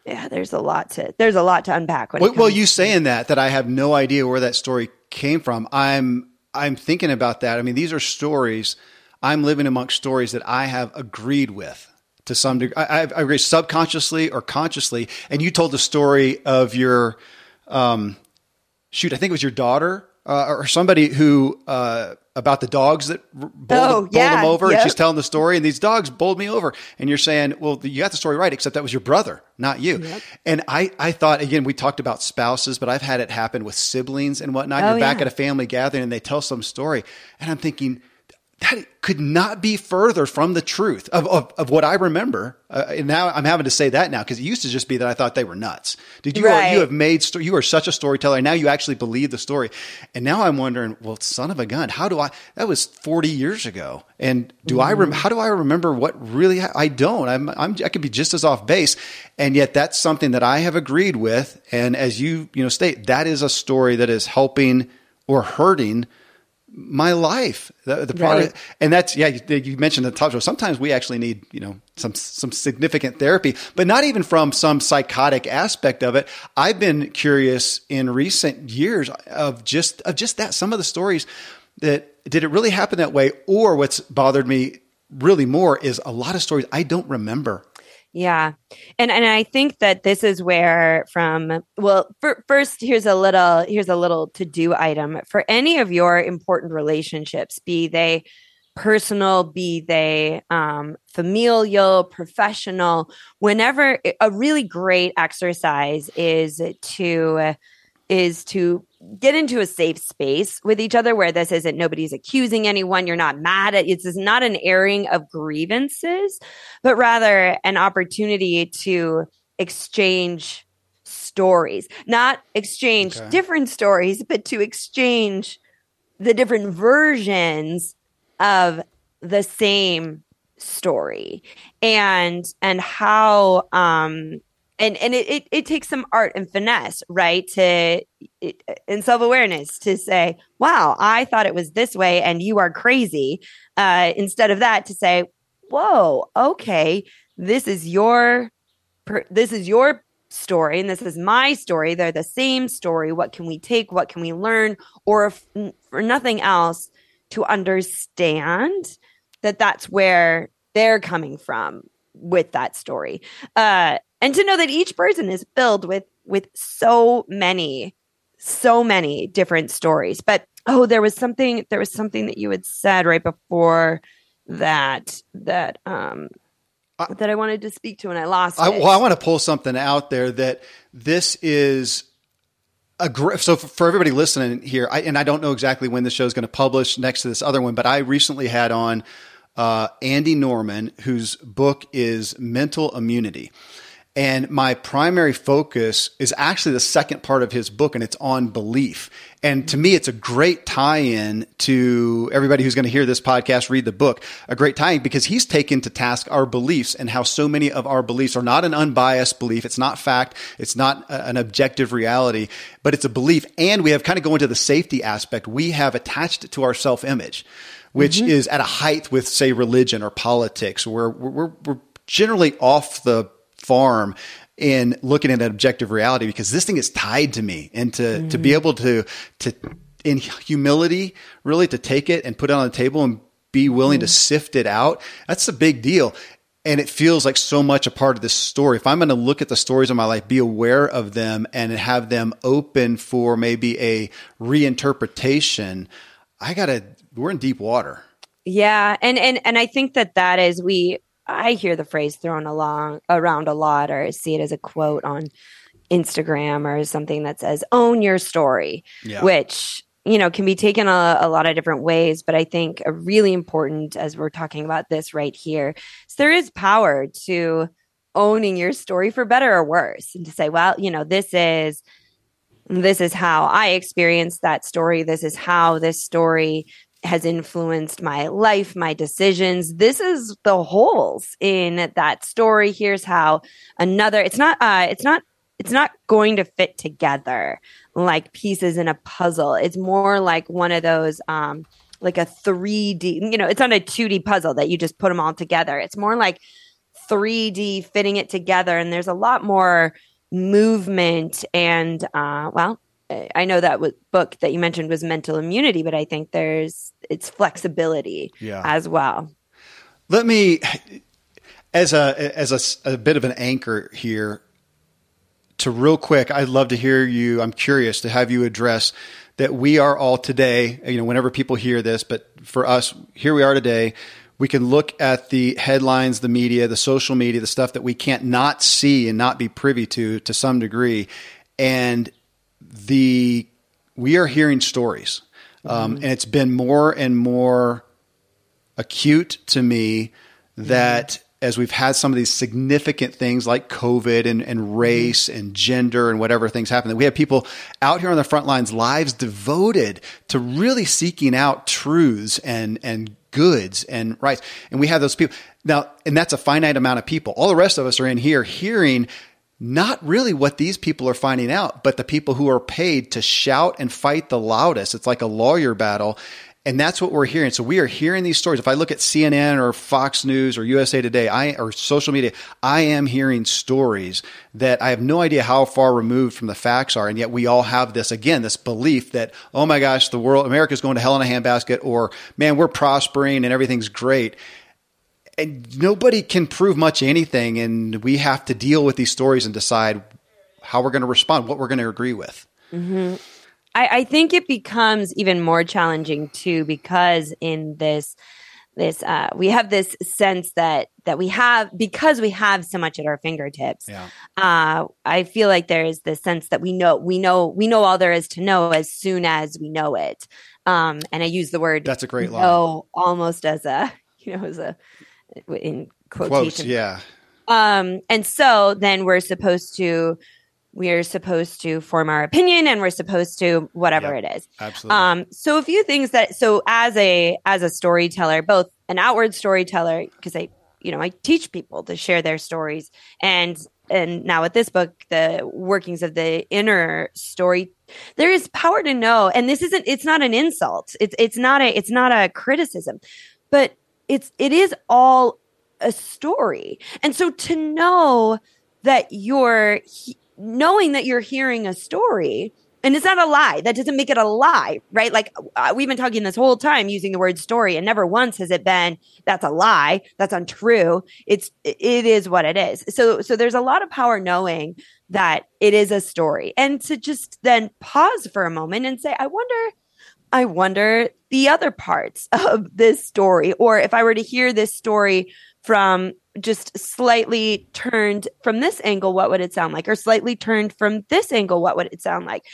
yeah, there's a lot to, there's a lot to unpack. well, well, you saying that, that I have no idea where that story came from. I'm, I'm thinking about that. I mean, these are stories. I'm living amongst stories that I have agreed with to some degree. I, I agree subconsciously or consciously. And you told the story of your, um, shoot, I think it was your daughter uh, or somebody who uh, about the dogs that bowled, oh, bowled yeah, them over, yep. and she's telling the story, and these dogs bowled me over, and you're saying, well, you got the story right, except that was your brother, not you. Yep. And I, I thought again, we talked about spouses, but I've had it happen with siblings and whatnot. Oh, you're back at a family gathering, and they tell some story, and I'm thinking that could not be further from the truth of, of, of what I remember. Uh, and now I'm having to say that now because it used to just be that I thought they were nuts. Did you, right. you have made, sto- you are such a storyteller. Now you actually believe the story. And now I'm wondering, well, son of a gun, how do I, that was 40 years ago. And do mm. I, rem- how do I remember what really, ha- I don't, I'm, I'm, I could be just as off base. And yet that's something that I have agreed with. And as you, you know, state, that is a story that is helping or hurting my life. The, the part, right. and that's yeah. You, you mentioned the top show. Sometimes we actually need you know some some significant therapy, but not even from some psychotic aspect of it. I've been curious in recent years of just of just that some of the stories that did it really happen that way, or what's bothered me really more is a lot of stories I don't remember yeah. And and I think that this is where from well for, first here's a little here's a little to do item for any of your important relationships be they personal be they um, familial professional whenever a really great exercise is to is to get into a safe space with each other where this isn't nobody's accusing anyone. You're not mad at it's not an airing of grievances but rather an opportunity to exchange stories. Not exchange okay. different stories but to exchange the different versions of the same story. And and how um and and it, it, it takes some art and finesse right to it, and self-awareness to say wow i thought it was this way and you are crazy uh, instead of that to say whoa okay this is your per, this is your story and this is my story. They're the same story. What can we take? What can we learn? Or if for nothing else to understand that that's where they're coming from with that story. Uh and to know that each person is filled with with so many so many different stories. But oh there was something there was something that you had said right before that that um I, that I wanted to speak to and I lost I, well I want to pull something out there that this is a so for everybody listening here I, and I don't know exactly when the show is going to publish next to this other one but I recently had on uh, Andy Norman whose book is Mental Immunity and my primary focus is actually the second part of his book, and it's on belief. And to me, it's a great tie in to everybody who's going to hear this podcast, read the book, a great tie in because he's taken to task our beliefs and how so many of our beliefs are not an unbiased belief. It's not fact. It's not an objective reality, but it's a belief. And we have kind of go into the safety aspect. We have attached it to our self image, which mm-hmm. is at a height with, say, religion or politics, where we're, we're generally off the farm in looking at an objective reality because this thing is tied to me and to mm-hmm. to be able to to in humility really to take it and put it on the table and be willing mm-hmm. to sift it out that's a big deal and it feels like so much a part of this story if i'm going to look at the stories of my life be aware of them and have them open for maybe a reinterpretation i gotta we're in deep water yeah and and and i think that that is we I hear the phrase thrown along around a lot, or see it as a quote on Instagram or something that says "own your story," yeah. which you know can be taken a, a, lot of different ways. But I think a really important, as we're talking about this right here, is there is power to owning your story for better or worse, and to say, well, you know, this is this is how I experienced that story. This is how this story has influenced my life, my decisions. This is the holes in that story. Here's how another it's not uh it's not it's not going to fit together like pieces in a puzzle. It's more like one of those um like a 3D, you know, it's not a 2D puzzle that you just put them all together. It's more like 3D fitting it together and there's a lot more movement and uh well I know that book that you mentioned was mental immunity, but I think there's it's flexibility yeah. as well. Let me, as a as a, a bit of an anchor here, to real quick. I'd love to hear you. I'm curious to have you address that we are all today. You know, whenever people hear this, but for us, here we are today. We can look at the headlines, the media, the social media, the stuff that we can't not see and not be privy to to some degree, and the we are hearing stories, um, mm-hmm. and it's been more and more acute to me that mm-hmm. as we've had some of these significant things like COVID and, and mm-hmm. race mm-hmm. and gender and whatever things happen, that we have people out here on the front lines, lives devoted to really seeking out truths and and goods and rights. And we have those people now, and that's a finite amount of people. All the rest of us are in here hearing not really what these people are finding out, but the people who are paid to shout and fight the loudest. It's like a lawyer battle. And that's what we're hearing. So we are hearing these stories. If I look at CNN or Fox News or USA Today, I or social media, I am hearing stories that I have no idea how far removed from the facts are. And yet we all have this again, this belief that, oh my gosh, the world, America's going to hell in a handbasket, or man, we're prospering and everything's great and nobody can prove much anything, and we have to deal with these stories and decide how we're going to respond, what we're going to agree with. Mm-hmm. I, I think it becomes even more challenging too, because in this this uh, we have this sense that that we have because we have so much at our fingertips yeah. uh, i feel like there is this sense that we know we know we know all there is to know as soon as we know it um, and i use the word that's a great line know almost as a (laughs) you know as a in quotation. Quotes, yeah. Um, and so then we're supposed to we're supposed to form our opinion and we're supposed to whatever yep, it is. absolutely. Um so a few things that so as a as a storyteller both an outward storyteller because i you know i teach people to share their stories. And and now with this book the workings of the inner story there is power to know. And this isn't it's not an insult. It's it's not a it's not a criticism. But it's it is all a story. And so to know that you're knowing that you're hearing a story and it's not a lie that doesn't make it a lie right? Like uh, we've been talking this whole time using the word story and never once has it been that's a lie that's untrue it's it is what it is. So so there's a lot of power knowing that it is a story. And to just then pause for a moment and say i wonder i wonder the other parts of this story or if i were to hear this story from just slightly turned from this angle, what would it sound like? Or slightly turned from this angle, what would it sound like?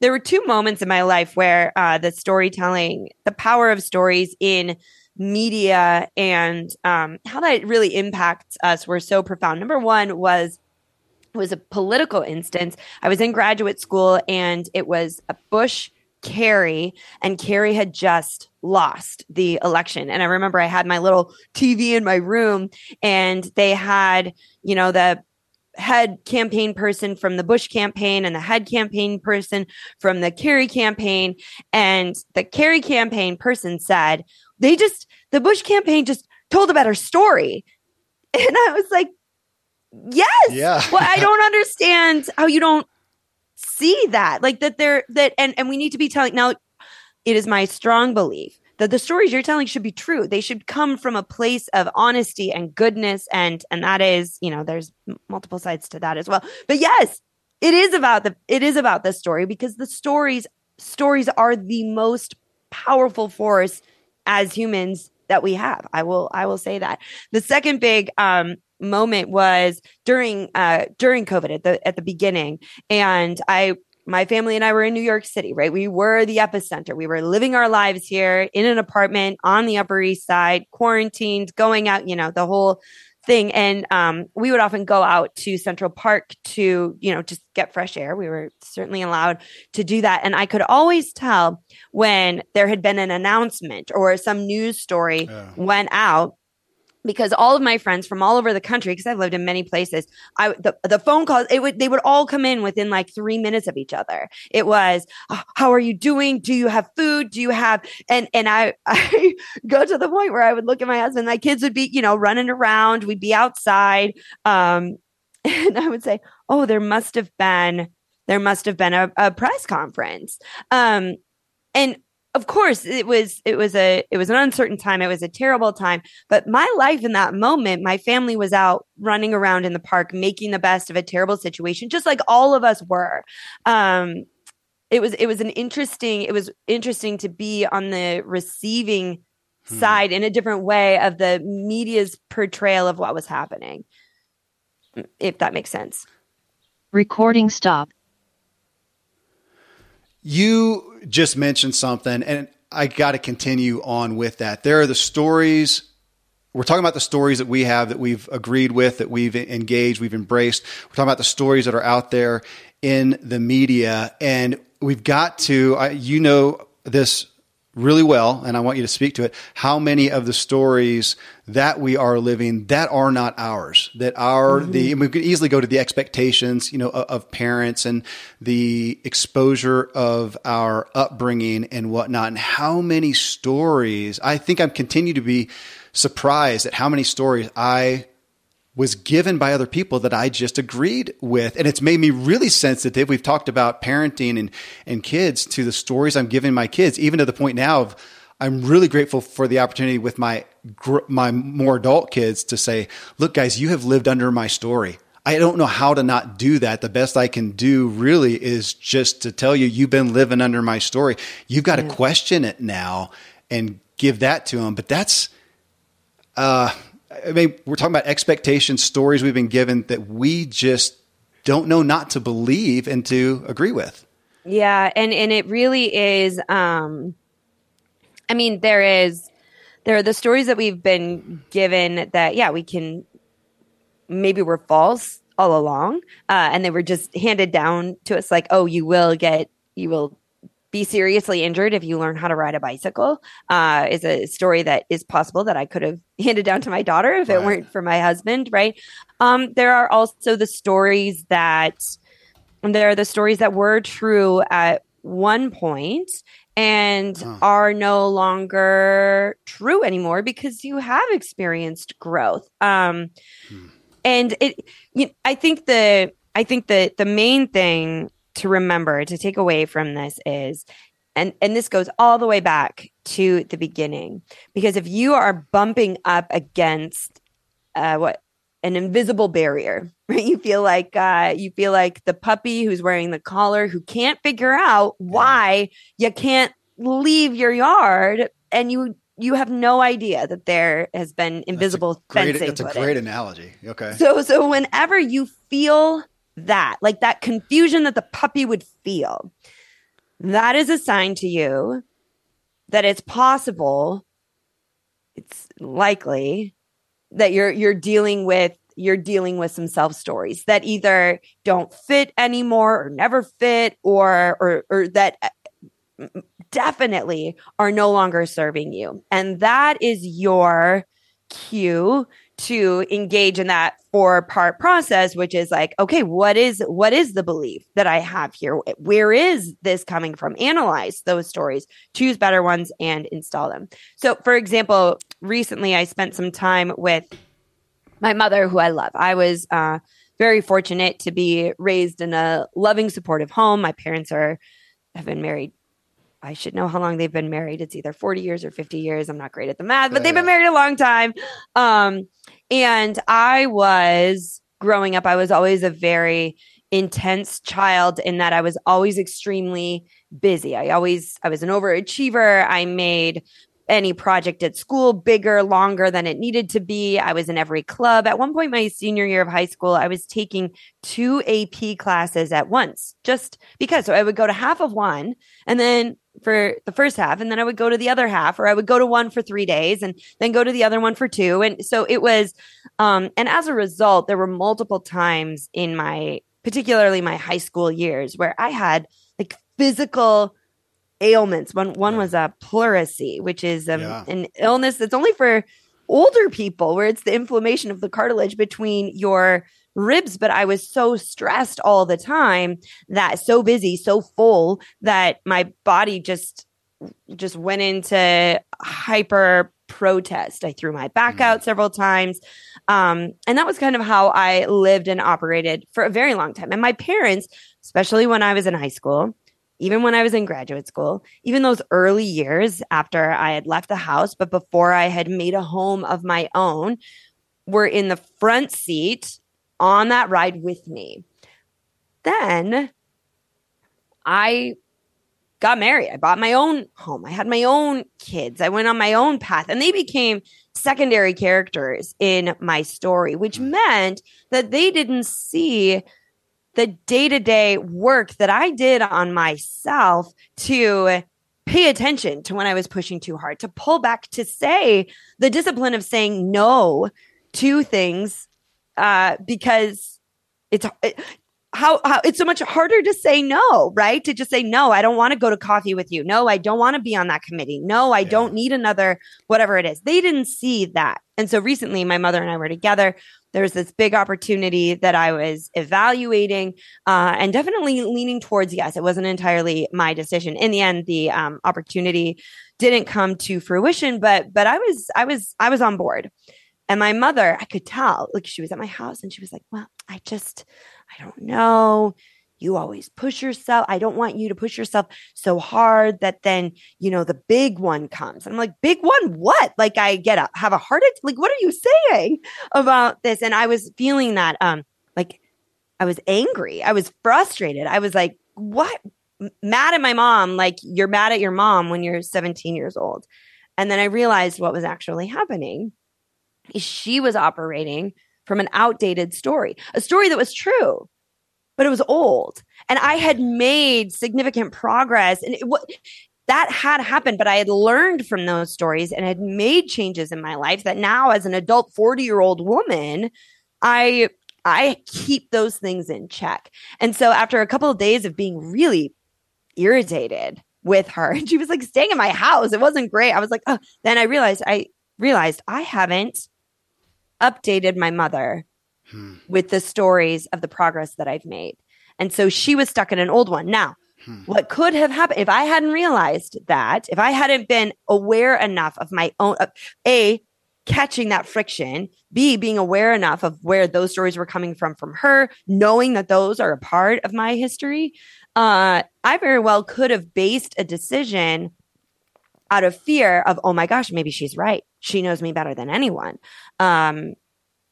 There were two moments in my life where uh, the storytelling, the power of stories in media and um, how that really impacts us were so profound. Number one was was a political instance. I was in graduate school and it was a Bush Kerry, and Kerry had just lost the election. And I remember I had my little TV in my room, and they had, you know, the head campaign person from the Bush campaign and the head campaign person from the Kerry campaign. And the Kerry campaign person said, they just, the Bush campaign just told a better story. (laughs) And I was like, yes. Yeah. well, I don't understand how you don't see that like that they're that and and we need to be telling now it is my strong belief that the stories you're telling should be true. They should come from a place of honesty and goodness and and that is you know there's multiple sides to that as well. But yes it is about the it is about the story because the stories stories are the most powerful force as humans that we have. I will i will say that. The second big um moment was during uh during covid at the at the beginning and i my family and I were in New York City, right? We were the epicenter. We were living our lives here in an apartment on the Upper East Side, quarantined, going out, you know, the whole thing. And um, we would often go out to Central Park to, you know, just get fresh air. We were certainly allowed to do that. And I could always tell when there had been an announcement or some news story yeah. went out because all of my friends from all over the country because i've lived in many places i the, the phone calls it would they would all come in within like three minutes of each other. It was oh, how are you doing? Do you have food? Do you have and and i (laughs) i go to the point where i would look at my husband my kids would be you know running around we'd be outside um (laughs) and i would say oh there must have been there must have been a, a press conference. Um and of course it was it was a it was an uncertain time. It was a terrible time. But my life in that moment my family was out running around in the park making the best of a terrible situation just like all of us were. Um it was it was an interesting it was interesting to be on the receiving hmm. side in a different way of the media's portrayal of what was happening if that makes sense. Recording stop you just mentioned something, and I got to continue on with that. There are the stories. We're talking about the stories that we have that we've agreed with, that we've engaged, we've embraced. We're talking about the stories that are out there in the media, and we've got to. I, you know this really well, and I want you to speak to it. How many of the stories that we are living that are not ours, that are mm-hmm. the, we could easily go to the expectations, you know, of, of, parents and the exposure of our upbringing and whatnot, and how many stories. I think I'm continue to be surprised at how many stories I was given by other people that I just agreed with. And it's made me really sensitive. We've talked about parenting and, and kids to the stories I'm giving my kids, even to the point now of I'm really grateful for the opportunity with my, my more adult kids to say, look, guys, you have lived under my story. I don't know how to not do that. The best I can do really is just to tell you, you've been living under my story. You've got to question it now and give that to them. But that's, uh, I mean, we're talking about expectations, stories we've been given that we just don't know not to believe and to agree with. Yeah, and and it really is. Um, I mean, there is there are the stories that we've been given that yeah we can maybe were false all along, uh, and they were just handed down to us like oh you will get you will be seriously injured if you learn how to ride a bicycle uh, is a story that is possible that I could have (laughs) handed down to my daughter if right. it weren't for my husband, right? Um, there are also the stories that there are the stories that were true at one point and huh. are no longer true anymore because you have experienced growth. Um, hmm. And it, you know, I think the I think that the main thing to remember to take away from this is and and this goes all the way back to the beginning because if you are bumping up against uh, what an invisible barrier (laughs) right you feel like uh, you feel like the puppy who's wearing the collar who can't figure out why you can't leave your yard and you you have no idea that there has been invisible that's a great, fencing. That's a great in. analogy. Okay. So so whenever you feel that, like that confusion that the puppy would feel, that is a sign to you that it's possible, it's likely that you're you're dealing with you're dealing with some self stories that either don't fit anymore or never fit or or or that uh, definitely are no longer serving you. And that is your cue to engage in that four part process which is like okay what is what is the belief that i have here where is this coming from analyze those stories choose better ones and install them so for example recently i spent some time with my mother who i love i was uh, very fortunate to be raised in a loving supportive home my parents are have been married I should know how long they've been married. It's either 40 years or 50 years. I'm not great at the math, but they've been married a long time. Um, and I was growing up, I was always a very intense child in that I was always extremely busy. I always, I was an overachiever. I made any project at school bigger, longer than it needed to be. I was in every club. At one point, my senior year of high school, I was taking two AP classes at once just because. So I would go to half of one and then for the first half and then I would go to the other half or I would go to one for 3 days and then go to the other one for 2 and so it was um and as a result there were multiple times in my particularly my high school years where I had like physical ailments. One one was a pleurisy which is um, Yeah. an illness that's only for older people where it's the inflammation of the cartilage between your ribs but I was so stressed all the time that so busy so full that my body just just went into hyper protest. I threw my back Mm. out several times. Um, and that was kind of how i lived and operated for a very long time. And my parents especially when i was in high school even when i was in graduate school even those early years after i had left the house but before i had made a home of my own were in the front seat on that ride with me then I got married. I bought my own home. I had my own kids. I went on my own path and they became secondary characters in my story, which hmm. meant that they didn't see the day to day work that I did on myself to pay attention to when I was pushing too hard, to pull back, to say the discipline of saying no to things uh, because it's it, how, how it's so much harder to say no, right? To just say no, I don't want to go to coffee with you. No, I don't want to be on that committee. No, I Yeah. don't need another whatever it is. They didn't see that. And so recently my mother and I were together. There was this big opportunity that I was evaluating uh, and definitely leaning towards yes. It wasn't entirely my decision. In the end, the um, opportunity didn't come to fruition, but but I was I was I was on board. And my mother, I could tell, like she was at my house and she was like, Well, I just, I don't know. You always push yourself. I don't want you to push yourself so hard that then, you know, the big one comes. And I'm like, big one, what? Like I get up, have a heart attack. Like, what are you saying about this? And I was feeling that, um, like I was angry. I was frustrated. I was like, what? Mad at my mom. Like you're mad at your mom when you're 17 years old. And then I realized what was actually happening she was operating from an outdated story, a story that was true, but it was old. And I had made significant progress and it, wa- that had happened, but I had learned from those stories and had made changes in my life that now as an adult 40 year old woman, I, I keep those things in check. And so after a couple of days of being really irritated with her, and she was like staying in my house, it wasn't great. I was like, oh, then I realized I realized I haven't updated my mother Hmm. with the stories of the progress that I've made. And so she was stuck in an old one. Now, Hmm. what could have happened if I hadn't realized that, if I hadn't been aware enough of my own, uh, A, catching that friction, B, being aware enough of where those stories were coming from from her, knowing that those are a part of my history, uh, I very well could have based a decision out of fear of, oh my gosh, maybe she's right. She knows me better than anyone. Um,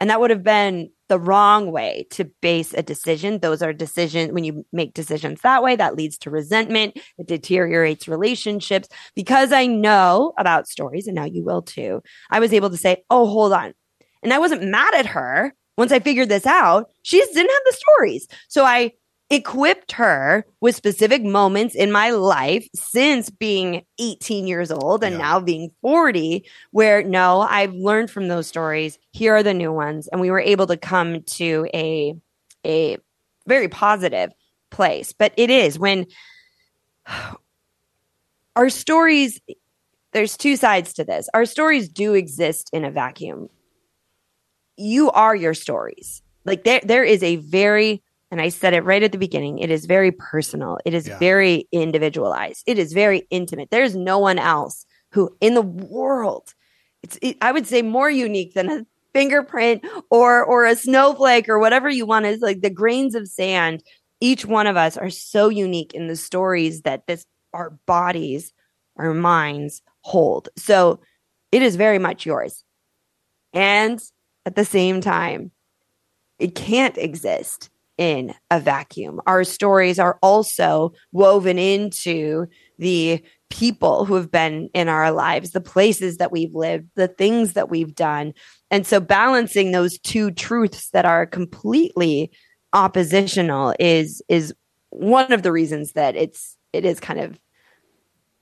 and that would have been the wrong way to base a decision. Those are decisions when you make decisions that way, that leads to resentment. It deteriorates relationships. Because I know about stories, and now you will too, I was able to say, oh, hold on. And I wasn't mad at her once I figured this out. She just didn't have the stories. So I equipped her with specific moments in my life since being 18 years old and yeah. now being 40 where no i've learned from those stories. Here are the new ones. And we were able to come to a a very positive place. But it is when (sighs) our stories there's two sides to this. Our stories do exist in a vacuum. You are your stories. Like there there is a very and I said it right at the beginning, it is very personal. It is yeah. very individualized. It is very intimate. There's no one else who in the world, it's, it, I would say more unique than a fingerprint or, or a snowflake or whatever you want is like the grains of sand. Each one of us are so unique in the stories that this, our bodies, our minds hold. So it is very much yours. And at the same time, it can't exist in a vacuum. Our stories are also woven into the people who have been in our lives, the places that we've lived, the things that we've done. And so balancing those two truths that are completely oppositional is is one of the reasons that it's it is kind of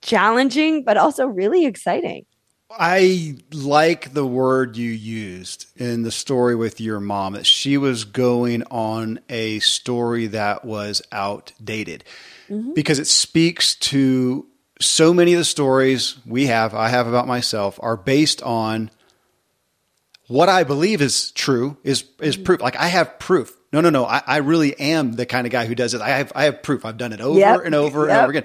challenging but also really exciting. I like the word you used in the story with your mom that she was going on a story that was outdated mm-hmm. because it speaks to so many of the stories we have, I have about myself, are based on what I believe is true, is is mm-hmm. proof. Like I have proof. No, no, no. I, I, really am the kind of guy who does it. I have I have proof. I've done it over yep. and over yep. and over again.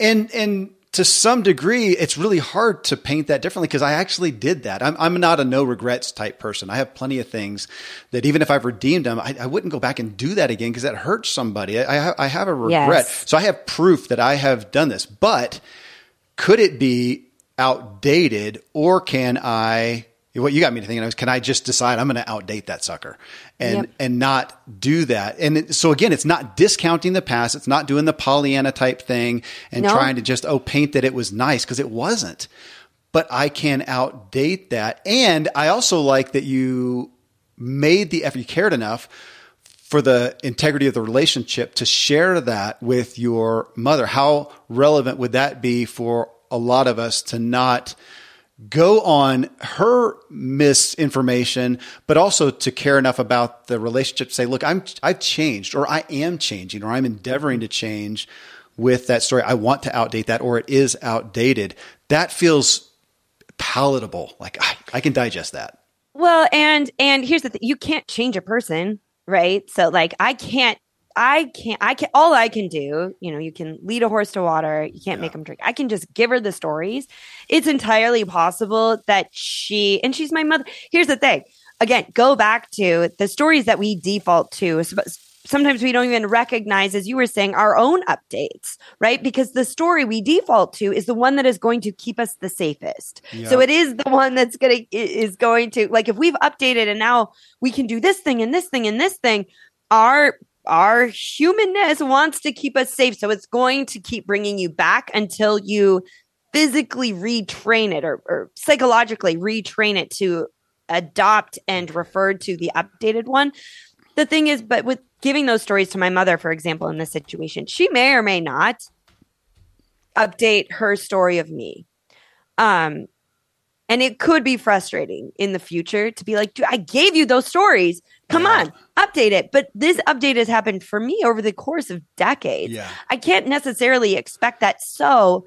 And and to some degree, it's really hard to paint that differently because I actually did that. I'm, I'm not a no regrets type person. I have plenty of things that even if I've redeemed them, I, I wouldn't go back and do that again because that hurts somebody. I, I, have a regret. Yes. So I have proof that I have done this. But could it be outdated or can I what you got me to thinking was, can I just decide I'm going to outdate that sucker and yep. and not do that? And it, so again, it's not discounting the past. It's not doing the Pollyanna type thing and no. trying to just oh paint that it was nice because it wasn't. But I can outdate that, and I also like that you made the effort. You cared enough for the integrity of the relationship to share that with your mother. How relevant would that be for a lot of us to not? Go on her misinformation, but also to care enough about the relationship to say, look, I'm, I've changed or I am changing or I'm endeavoring to change with that story. I want to outdate that or it is outdated. That feels palatable. Like I, I can digest that. Well, and, and here's the thing, you can't change a person, right? So like I can't I can't, I can, all I can do, you know, you can lead a horse to water. You can't yeah. make them drink. I can just give her the stories. It's entirely possible that she, and she's my mother. Here's the thing again, go back to the stories that we default to. Sometimes we don't even recognize, as you were saying, our own updates, right? Because the story we default to is the one that is going to keep us the safest. So it is the one that's going to, is going to, like, if we've updated and now we can do this thing and this thing and this thing, our our humanness wants to keep us safe. So it's going to keep bringing you back until you physically retrain it or, or psychologically retrain it to adopt and refer to the updated one. The thing is, but with giving those stories to my mother, for example, in this situation, she may or may not update her story of me. Um, and it could be frustrating in the future to be like, I gave you those stories. Come yeah. on, update it. But this update has happened for me over the course of decades. Yeah. I can't necessarily expect that. So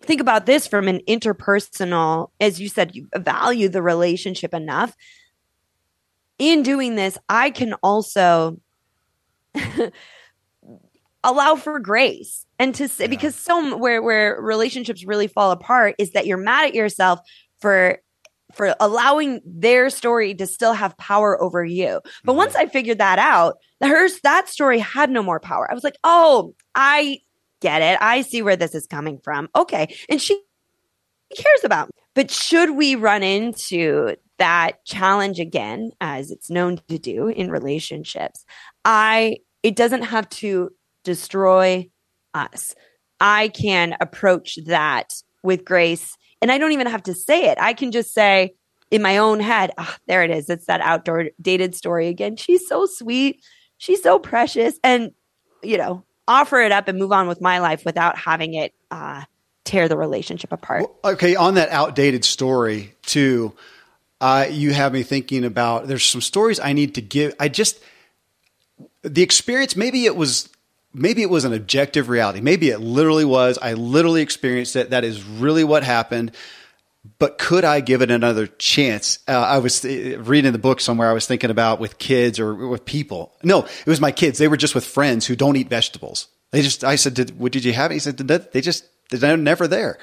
think about this from an interpersonal, as you said, you value the relationship enough. In doing this, I can also (laughs) allow for grace and to say, yeah. because so where where relationships really fall apart is that you're mad at yourself for for allowing their story to still have power over you. But Mhm. once I figured that out, hers that story had no more power. I was like, "Oh, I get it. I see where this is coming from." Okay. And she cares about me. But should we run into that challenge again as it's known to do in relationships? I it doesn't have to destroy us. I can approach that with grace and I don't even have to say it. I can just say in my own head, ah, there it is. It's that outdoor dated story again. She's so sweet. She's so precious. And, you know, offer it up and move on with my life without having it uh, tear the relationship apart. Well, okay, on that outdated story too, uh, you have me thinking about. There's some stories I need to give. I just the experience. Maybe it was. Maybe it was an objective reality. Maybe it literally was. I literally experienced it. That is really what happened. But could I give it another chance? Uh, I was uh, reading the book somewhere. I was thinking about with kids or with people. No, it was my kids. They were just with friends who don't eat vegetables. They just. I said, "Did what did you have?" He said, "They just they're never there."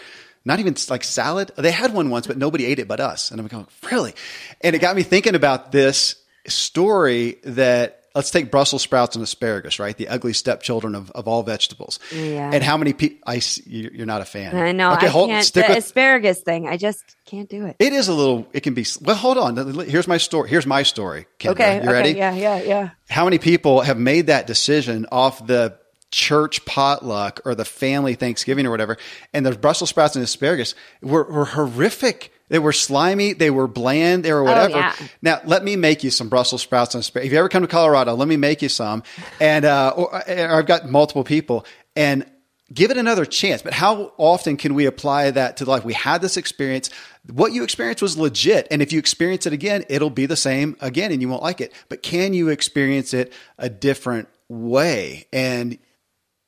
Not even like salad. They had one once, but nobody ate it but us. And I'm going, really? And it got me thinking about this story that let's take Brussels sprouts and asparagus, right? The ugly stepchildren of, of all vegetables. Yeah. And how many people, I, you- you're not a fan. I know. Okay, I hold, can't. stick the with, asparagus thing, I just can't do it. it is a little, it can be, well, hold on. Here's my story. Here's my story. Kindra. Okay. You okay, ready? Yeah. Yeah. Yeah. how many people have made that decision off the church potluck or the family Thanksgiving or whatever, and the Brussels sprouts and asparagus were, were horrific. They were slimy. They were bland. They were whatever. Oh, yeah. Now, let me make you some Brussels sprouts and asparagus. If you ever come to Colorado, let me make you some. And, uh, or, or I've got multiple people and give it another chance. But how often can we apply that to life? We had this experience. What you experienced was legit. And if you experience it again, it'll be the same again and you won't like it. But can you experience it a different way? And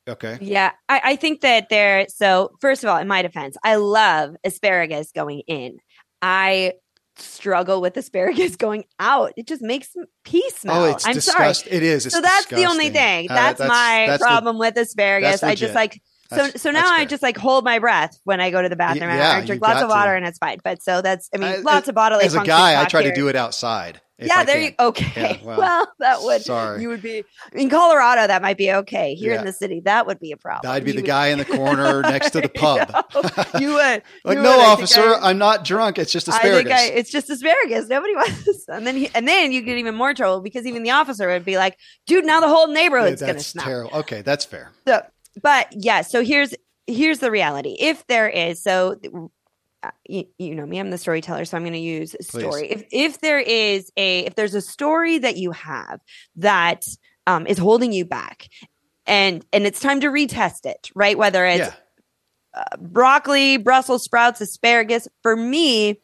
okay. Yeah, I, I think that there. So first of all, in my defense, I love asparagus going in. I struggle with asparagus (laughs) going out. It just makes pee smell. Oh, it's I'm sorry. disgusting. It is. It's so that's the only disgusting. thing. Uh, That's, my that's the- problem with asparagus. I just like so That's- so now I just like hold my breath when I go to the bathroom. and yeah, I drink lots of water to. and it's fine. But so that's I mean Uh, lots of bodily As a guy, I try to do it outside. Yeah, I there can. you (laughs) okay. Yeah, (laughs) well, well, that would sorry. you would be in Colorado. That might be okay. Here Yeah. in the city, that would be a problem. I'd be You the would- guy in the corner (laughs) next to the pub. you would. like, you no, would. Officer, I- I'm not drunk. It's just I asparagus. think I, it's just asparagus. Nobody wants this. And then, he, and then you get even more trouble because even the officer would be like, "Dude, now the whole Yeah, neighborhood's gonna that's smell." terrible. Okay, that's fair. So, but yeah. So here's here's the reality. If there is, so you, you know me, I'm the storyteller, so I'm going to use a story. If if there is a if there's a story that you have that um, is holding you back, and and it's time to retest it, right? Whether it's yeah. broccoli, Brussels sprouts, asparagus. For me,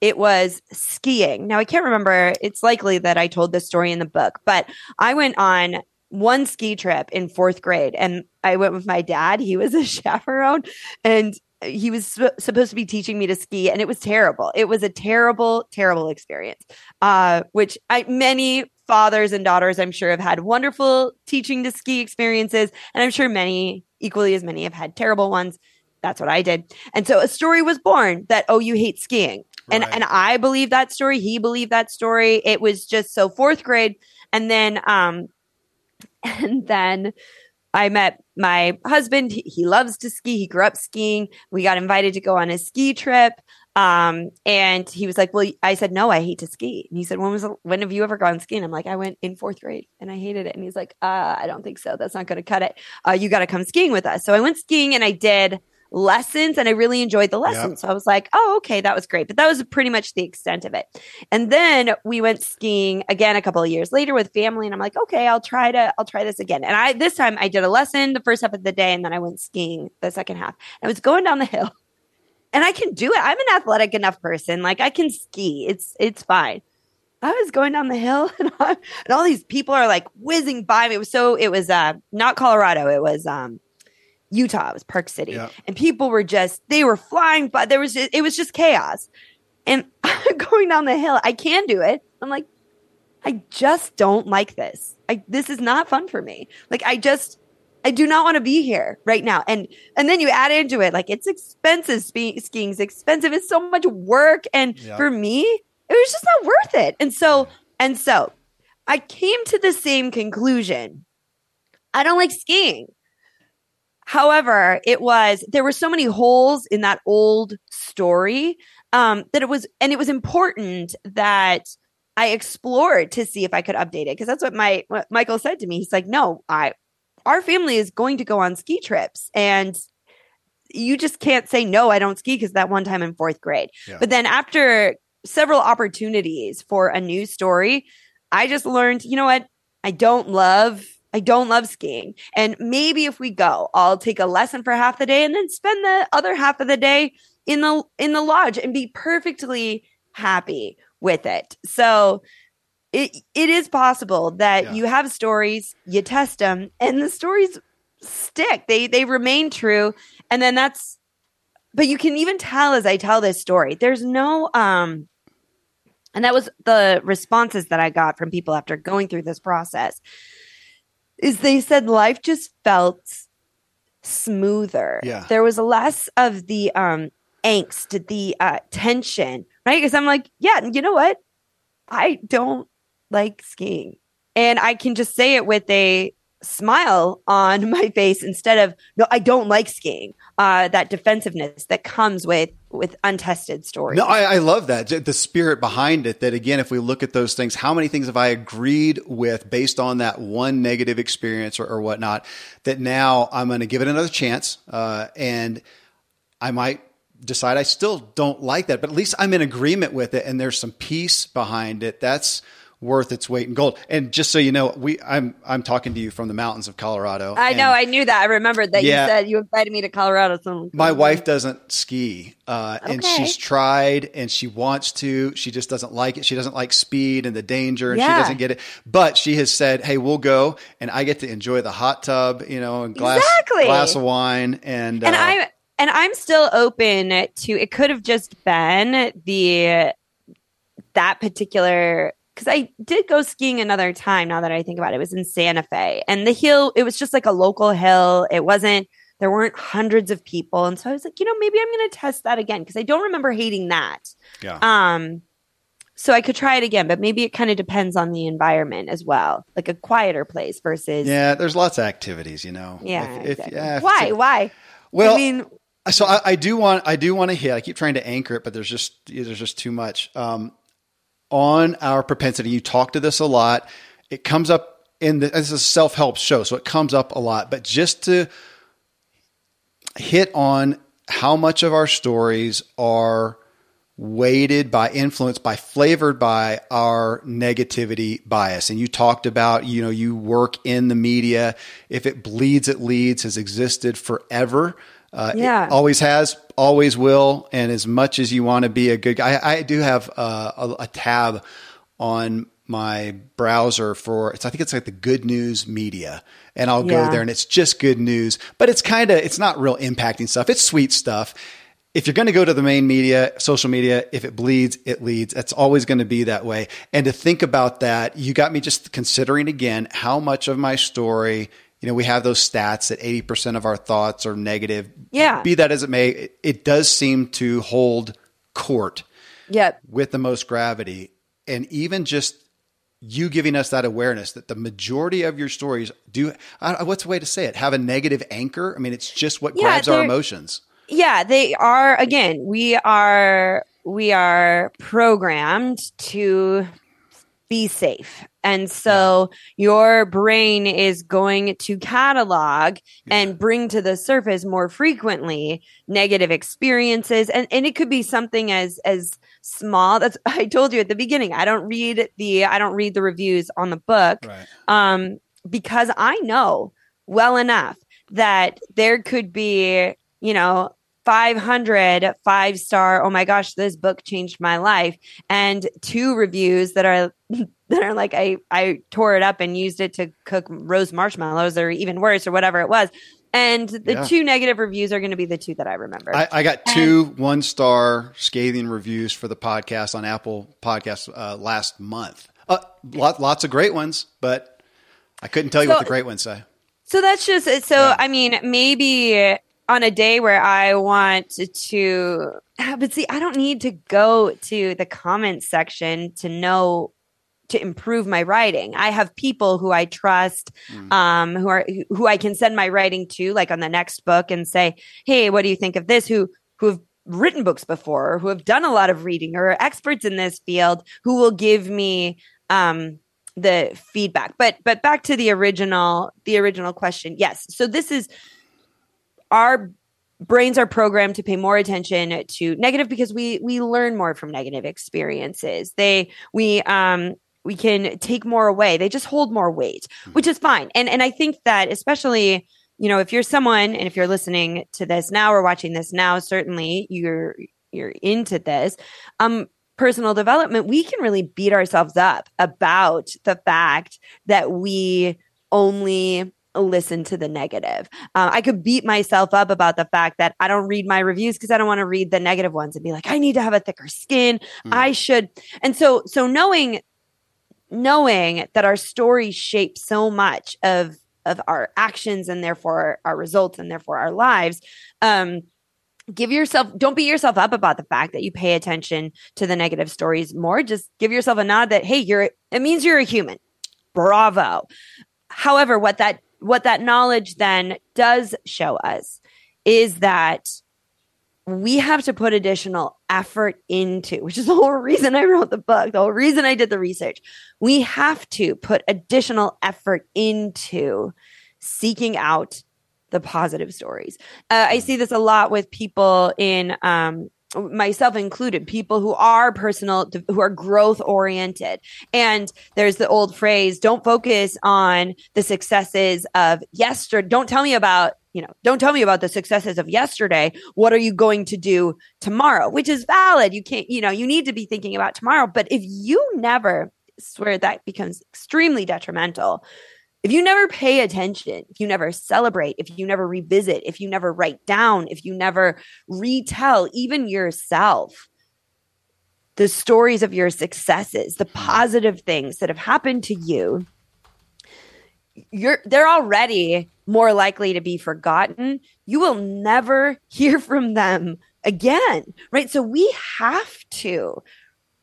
it was skiing. Now I can't remember. It's likely that I told this story in the book, but I went on one ski trip in fourth grade and I went with my dad. He was a (laughs) chaperone and he was su- supposed to be teaching me to ski and it was terrible. It was a terrible, terrible experience. Uh, which I, many fathers and daughters, I'm sure have had wonderful teaching to ski experiences. And I'm sure many, equally as many have had terrible ones. That's what I did. And so a story was born that, oh, you hate skiing. And, and I believe that story. He believed that story. It was just so fourth grade. And then, um, (laughs) and then I met my husband. He, he loves to ski. He grew up skiing. We got invited to go on a ski trip. Um, and he was like, well, I said, no, I hate to ski. And he said, when was, when have you ever gone skiing? I'm like, I went in fourth grade and I hated it. And he's like, uh, I don't think so. That's not going to cut it. Uh, you got to come skiing with us. So I went skiing and I did lessons and I really enjoyed the lessons. So I was like, oh, okay, that was great. But that was pretty much the extent of it. And then we went skiing again a couple of years later with family. And I'm like, okay, I'll try to, I'll try this again. And I, this time I did a lesson the first half of the day and then I went skiing the second half. I was going down the hill (laughs) and I can do it. I'm an athletic enough person. Like I can ski. It's, it's fine. I was going down the hill (laughs) and, I, and all these people are like whizzing by me. It was so, it was, uh, not Colorado. It was, um, Utah. It was Park City. Yeah. And people were just, they were flying, but there was, it was just chaos. And (laughs) going down the hill, I can do it. I'm like, I just don't like this. I, this is not fun for me. Like, I just, I do not want to be here right now. And and then you add into it like it's expensive. Spe- skiing's expensive. It's so much work. And Yeah. for me, it was just not worth it. And so and so I came to the same conclusion. I don't like skiing. However, it was there were so many holes in that old story um, that it was, and it was important that I explored to see if I could update it because that's what my what Michael said to me. He's like, "No, I, our family is going to go on ski trips, and you just can't say no. I don't ski because that one time in fourth grade. Yeah. But then after several opportunities for a new story, I just learned, you know what? I don't love I don't love skiing. And maybe if we go, I'll take a lesson for half the day and then spend the other half of the day in the in the lodge and be perfectly happy with it. So it it is possible that Yeah. you have stories, you test them and the stories stick. They they remain true and then that's but you can even tell as I tell this story. There's no um and that was the responses that I got from people after going through this process is they said life just felt smoother. Yeah. There was less of the um angst, the uh tension, right? Because I'm like, yeah, you know what? I don't like skiing. And I can just say it with a smile on my face instead of no, I don't like skiing. Uh that defensiveness that comes with with untested stories. No, I, I love that. The spirit behind it. That again, if we look at those things, how many things have I agreed with based on that one negative experience or, or whatnot? That now I'm going to give it another chance, uh, and I might decide I still don't like that, but at least I'm in agreement with it, and there's some peace behind it. That's worth its weight in gold. And just so you know, we I'm I'm talking to you from the mountains of Colorado. I know, I knew that. I remembered that Yeah. you said you invited me to Colorado. So my wife doesn't ski, uh, and she's tried and she wants to. She just doesn't like it. She doesn't like speed and the danger, and she doesn't get it. But she has said, "Hey, we'll go," and I get to enjoy the hot tub, you know, and glass Exactly. glass of wine, and and uh, I'm and I'm still open to it could have just been the that particular because I did go skiing another time now that I think about it. It was in Santa Fe and the hill, it was just like a local hill. It wasn't there weren't hundreds of people. And so I was like, you know, maybe I'm gonna test that again because I don't remember hating that. yeah. Um so I could try it again, but maybe it kind of depends on the environment as well. Like a quieter place versus yeah, there's lots of activities, you know. yeah, If- if- exactly. yeah, if Why? a- Why? well, I mean, So I, I do want I do want to hit. I keep trying to anchor it, but there's just there's just too much. Um, on our propensity, you talk to this a lot. It comes up in the this is a self help show, so it comes up a lot. But just to hit on how much of our stories are weighted by influenced by flavored by our negativity bias and you talked about you know you work in the media if it bleeds it leads has existed forever uh, it Yeah. always has always will and as much as you want to be a good guy i, I do have uh, a, a tab on my browser for it's i think it's like the good news media and i'll Yeah. go there and it's just good news but it's kind of it's not real impacting stuff it's sweet stuff if you're going to go to the main media, social media, if it bleeds, it leads. It's always going to be that way. And to think about that, you got me just considering again how much of my story, you know, we have those stats that 80% of our thoughts are negative. Yeah. Be that as it may, it, it does seem to hold court yep. with the most gravity. And even just you giving us that awareness that the majority of your stories do, I, what's the way to say it? Have a negative anchor. I mean, it's just what Yeah, grabs our emotions. yeah they are again we are we are programmed to be safe. And so your brain is going to catalog and bring to the surface more frequently negative experiences. And, and it could be something as as small that's (laughs) i told you at the beginning i don't read the i don't read the reviews on the book Right. um, because I know well enough that there could be, you know, 500 five star, oh my gosh, this book changed my life, and two reviews that are (laughs) that are like I I tore it up and used it to cook roast marshmallows or even worse or whatever it was. And the Yeah. two negative reviews are going to be the two that I remember. I, I got two one star scathing reviews for the podcast on Apple Podcasts uh, last month. Uh, lot, lots of great ones, but I couldn't tell you So- what the great ones say. So that's just so. Yeah. I mean, maybe on a day where I want to, (sighs) but see, I don't need to go to the comments section to know to improve my writing. I have people who I trust, Mm. um, who are who I can send my writing to, like on the next book, and say, "Hey, what do you think of this?" Who who have written books before, or who have done a lot of reading, or are experts in this field, who will give me um, the feedback. But but back to the original the original question. Yes, so this is our brains are programmed to pay more attention to negative because we we learn more from negative experiences. They we um we can take more away. They just hold more weight, which is fine. And and I think that especially you know if you're someone and if you're listening to this now or watching this now, certainly you're you're into this. Um personal development, we can really beat ourselves up about the fact that we only listen to the negative. Uh, I could beat myself up about the fact that I don't read my reviews because I don't want to read the negative ones and be like, I need to have a thicker skin. Mm. I should. And so, so knowing, knowing that our stories shape so much of of our actions and therefore our results and therefore our lives. Um, give yourself don't beat yourself up about the fact that you pay attention to the negative stories more just give yourself a nod that hey you're it means you're a human bravo however what that what that knowledge then does show us is that we have to put additional effort into which is the whole reason i wrote the book the whole reason i did the research we have to put additional effort into seeking out the positive stories. Uh, I see this a lot with people in um, myself included, people who are personal, who are growth oriented. And there's the old phrase, don't focus on the successes of yesterday. Don't tell me about, you know, don't tell me about the successes of yesterday. What are you going to do tomorrow? Which is valid. You can't, you know, you need to be thinking about tomorrow. But if you never swear that becomes extremely detrimental, if you never pay attention, if you never celebrate, if you never revisit, if you never write down, if you never retell even yourself the stories of your successes, the positive things that have happened to you, you're they're already more likely to be forgotten. You will never (laughs) hear from them again, right? So we have to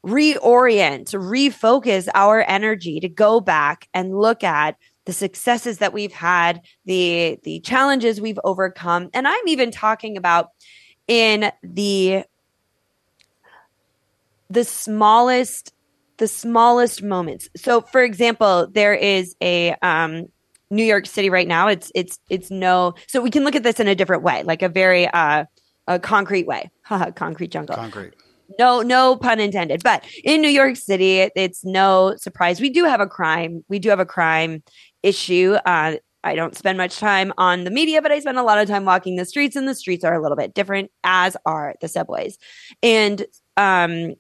reorient, refocus our energy to go back and look at the successes that we've had, the the challenges we've overcome, and I'm even talking about in the the smallest the smallest moments. So for example, there is a um New York City right now. It's it's it's no so we can look at this in a different way, like a very uh a concrete way. (laughs) Haha, concrete jungle Concrete. no no pun intended but in new york city it's no surprise we do have a crime we do have a crime issue. Uh, i don't spend much time on the media but i spend a lot of time walking the streets and the streets are a little bit different as are the subways. And um,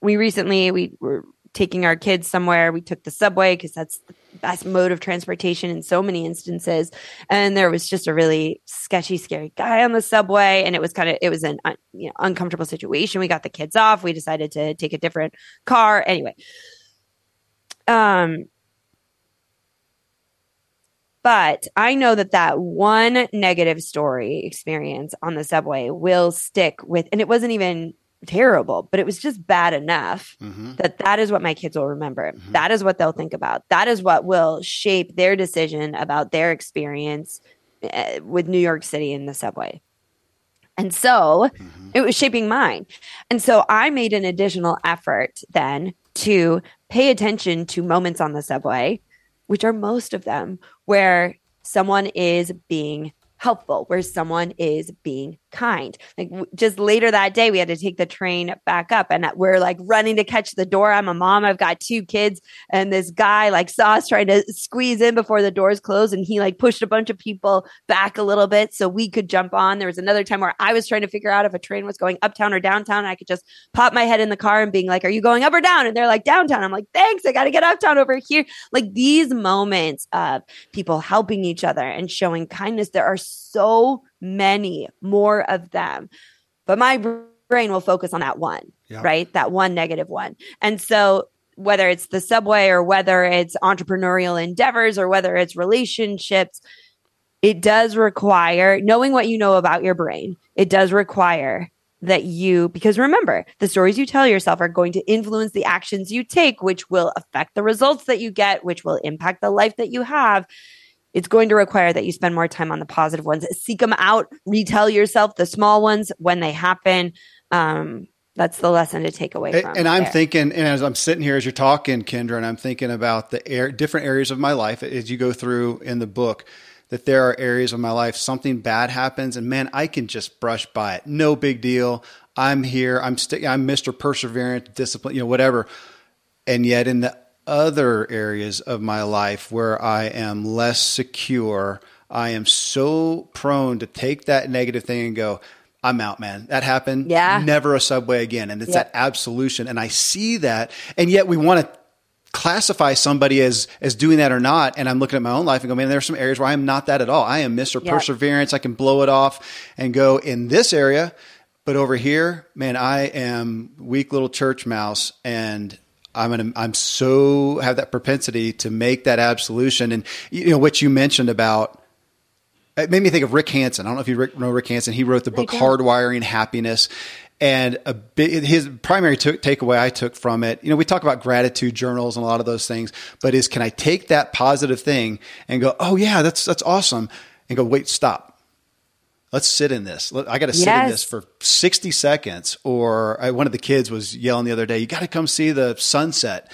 we recently we were taking our kids somewhere. We took the subway because that's the best mode of transportation in so many instances. And there was just a really sketchy scary guy on the subway and it was kind of it was an un, you know uncomfortable situation. We got the kids off. We decided to take a different car. Anyway. Um but i know that that one negative story experience on the subway will stick with and it wasn't even terrible but it was just bad enough hmm that that is what my kids will remember. Mhm. That is what they'll think about. That is what will shape their decision about their experience uh, with New York City in the subway. And so hmm it was shaping mine. And so I made an additional effort then to pay attention to moments on the subway, which are most of them where someone is being helpful, where someone is being kind. Like just later that day, we had to take the train back up and uh, we're like running to catch the door. I'm a mom, I've got two kids, and this guy like saw us trying to squeeze in before the doors closed and he like pushed a bunch of people back a little bit so we could jump on. There was another time where I was trying to figure out if a train was going uptown or downtown. And I could just pop my head in the car and being like, Are you going up or down? And they're like, Downtown. I'm like, Thanks, I got to get uptown over here. Like these moments of people helping each other and showing kindness, there are so many more of them. But my brain will focus on that one, Yeah. right? That one negative one. And so whether it's the subway or whether it's entrepreneurial endeavors or whether it's relationships, it does require knowing what you know about your brain. It does require that you, because remember, the stories you tell yourself are going to influence the actions you take, which will affect the results that you get, which will impact the life that you have. It's going to require that you spend more time on the positive ones, seek them out, retell yourself the small ones when they happen. Um, that's the lesson to take away from. And I'm there. thinking, and as I'm sitting here as you're talking, Kindra, and I'm thinking about the air, different areas of my life as you go through in the book that there are areas of my life something bad happens and man i can just brush by it no big deal i'm here i'm st- i'm mr perseverant discipline you know whatever and yet in the other areas of my life where i am less secure i am so prone to take that negative thing and go I'm out, man. That happened. Yeah. Never a subway again. And it's Yep. that absolution. And I see that. And yet we want to classify somebody as as doing that or not and i'm looking at my own life and go man there's some areas where i am not that at all i am mr Yeah. perseverance i can blow it off and go in this area but over here man i am weak little church mouse and i'm gonna i'm so have that propensity to make that absolution and you know what you mentioned about it made me think of Rick Hanson. I don't know if you know Rick Hanson. He wrote the book. Hardwiring Happiness. And a big, his primary took takeaway I took from it, you know, we talk about gratitude journals and a lot of those things, but is can I take that positive thing and go, oh yeah, that's that's awesome, and go, wait, stop. Let's sit in this. I got to sit in this for 60 seconds. Or I, one of the kids was yelling the other day, you got to come see the sunset.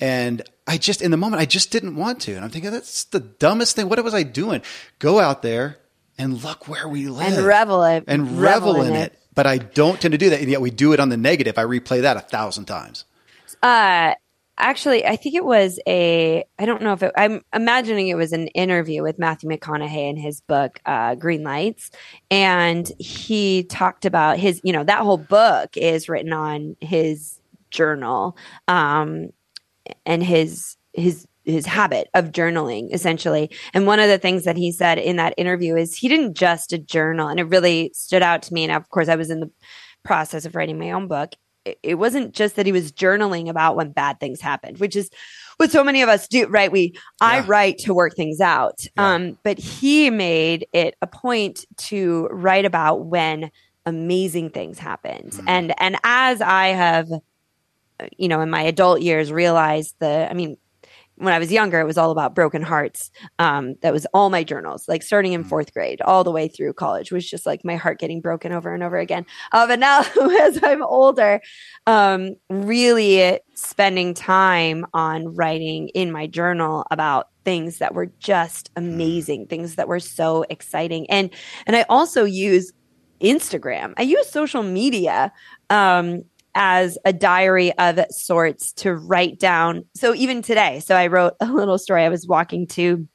And I just, in the moment, I just didn't want to. And I'm thinking, that's the dumbest thing. What was I doing? Go out there and look where we live and revel it and revel, in it. But I don't tend to do that. And yet we do it on the negative. I replay that a thousand times. Uh, actually, I think it was a. I don't know if it. I'm imagining it was an interview with Matthew McConaughey in his book uh, Green Lights, and he talked about his. You know, that whole book is written on his journal, um, and his his his habit of journaling essentially and one of the things that he said in that interview is he didn't just a journal and it really stood out to me and of course i was in the process of writing my own book it, wasn't just that he was journaling about when bad things happened which is what so many of us do right we i write to work things out Yeah. um but he made it a point to write about when amazing things happened Mm. and and as i have you know in my adult years realized the i mean when I was younger, it was all about broken hearts. Um, that was all my journals, like starting in fourth grade, all the way through college, was just like my heart getting broken over and over again. Uh, but now, (laughs) as I'm older, um, really spending time on writing in my journal about things that were just amazing, things that were so exciting, and and I also use Instagram. I use social media um, as a diary of sorts to write down. So even today, so I wrote a little story. I was walking to,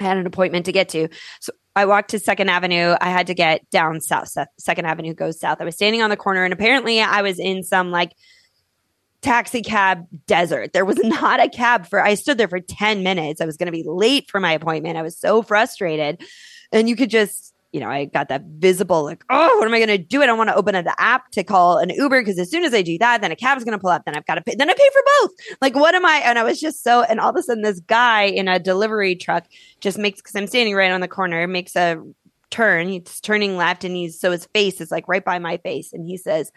I had an appointment to get to. So I walked to Second Avenue. I had to get down south. Second Avenue goes south. I was standing on the corner, and apparently I was in some like taxi cab desert. There was (laughs) not a cab for, I stood there for 10 minutes. I was going to be late for my appointment. I was so frustrated. And you could just, you know, I got that visible, like, oh, what am I going to do? I don't want to open an app to call an Uber because as soon as I do that, then a cab's going to pull up. Then I've got to pay, then I pay for both. Like, what am I? And I was just so, and all of a sudden, this guy in a delivery truck just makes, because I'm standing right on the corner, makes a turn. He's turning left and he's, so his face is like right by my face. And he says,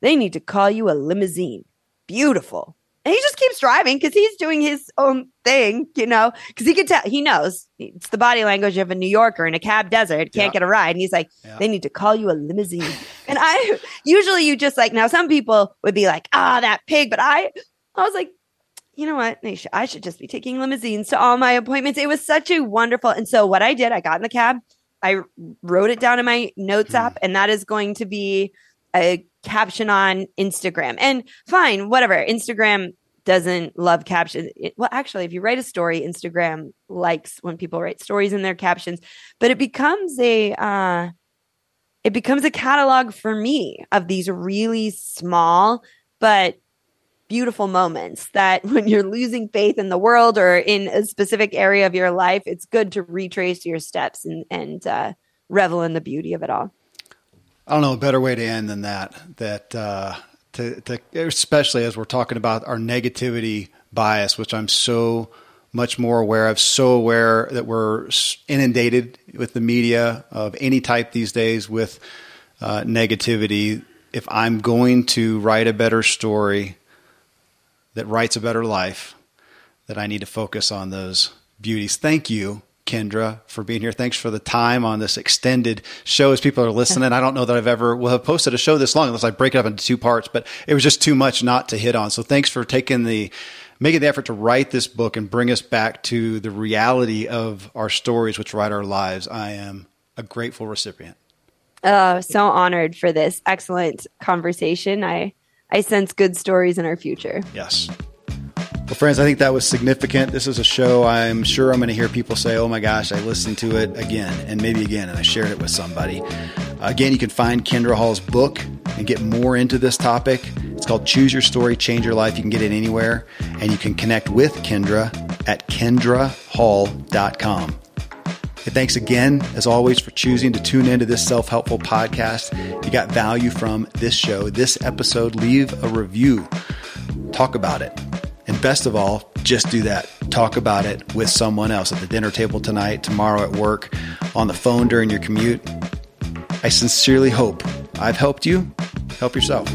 they need to call you a limousine. Beautiful. And he just keeps driving because he's doing his own thing, you know, because he could tell, he knows it's the body language of a New Yorker in a cab desert, can't Yeah. get a ride. And he's like, Yeah. they need to call you a limousine. (laughs) and I, usually you just like, now some people would be like, ah, that pig. But I, I was like, you know what? I should just be taking limousines to all my appointments. It was such a wonderful. And so what I did, I got in the cab, I wrote it down in my notes app, and that is going to be a caption on Instagram. And fine, whatever. Instagram doesn't love captions. It- well, actually, if you write a story, Instagram likes when people write stories in their captions, but it becomes a uh it becomes a catalog for me of these really small but beautiful moments that (laughs) when you're losing faith in the world or in a specific area of your life, it's good to retrace your steps and and uh, revel in the beauty of it all. I don't know a better way to end than that. That uh, to, to especially as we're talking about our negativity bias, which I'm so much more aware of, so aware that we're inundated with the media of any type these days with uh, negativity. If I'm going to write a better story that writes a better life, that I need to focus on those beauties. Thank you Kindra, for being here. Thanks for the time on this extended show as people are listening. I don't know that I've ever will have posted a show this long unless I break it up into two parts, but it was just too much not to hit on. So thanks for taking the making the effort to write this book and bring us back to the reality of our stories which write our lives. I am a grateful recipient. Oh, so honored for this excellent conversation. I I sense good stories in our future. Yes. Well, friends, I think that was significant. This is a show I'm sure I'm going to hear people say, oh my gosh, I listened to it again and maybe again, and I shared it with somebody. again, you can find Kindra Hall's book and get more into this topic. It's called Choose Your Story, Change Your Life. You can get it anywhere, and you can connect with Kindra at kindrahall.com. And thanks again, as always, for choosing to tune into this self helpful podcast. If you got value from this show, this episode, leave a review. Talk about it. And best of all, just do that. Talk about it with someone else at the dinner table tonight, tomorrow at work, on the phone during your commute. I sincerely hope I've helped you. Help yourself.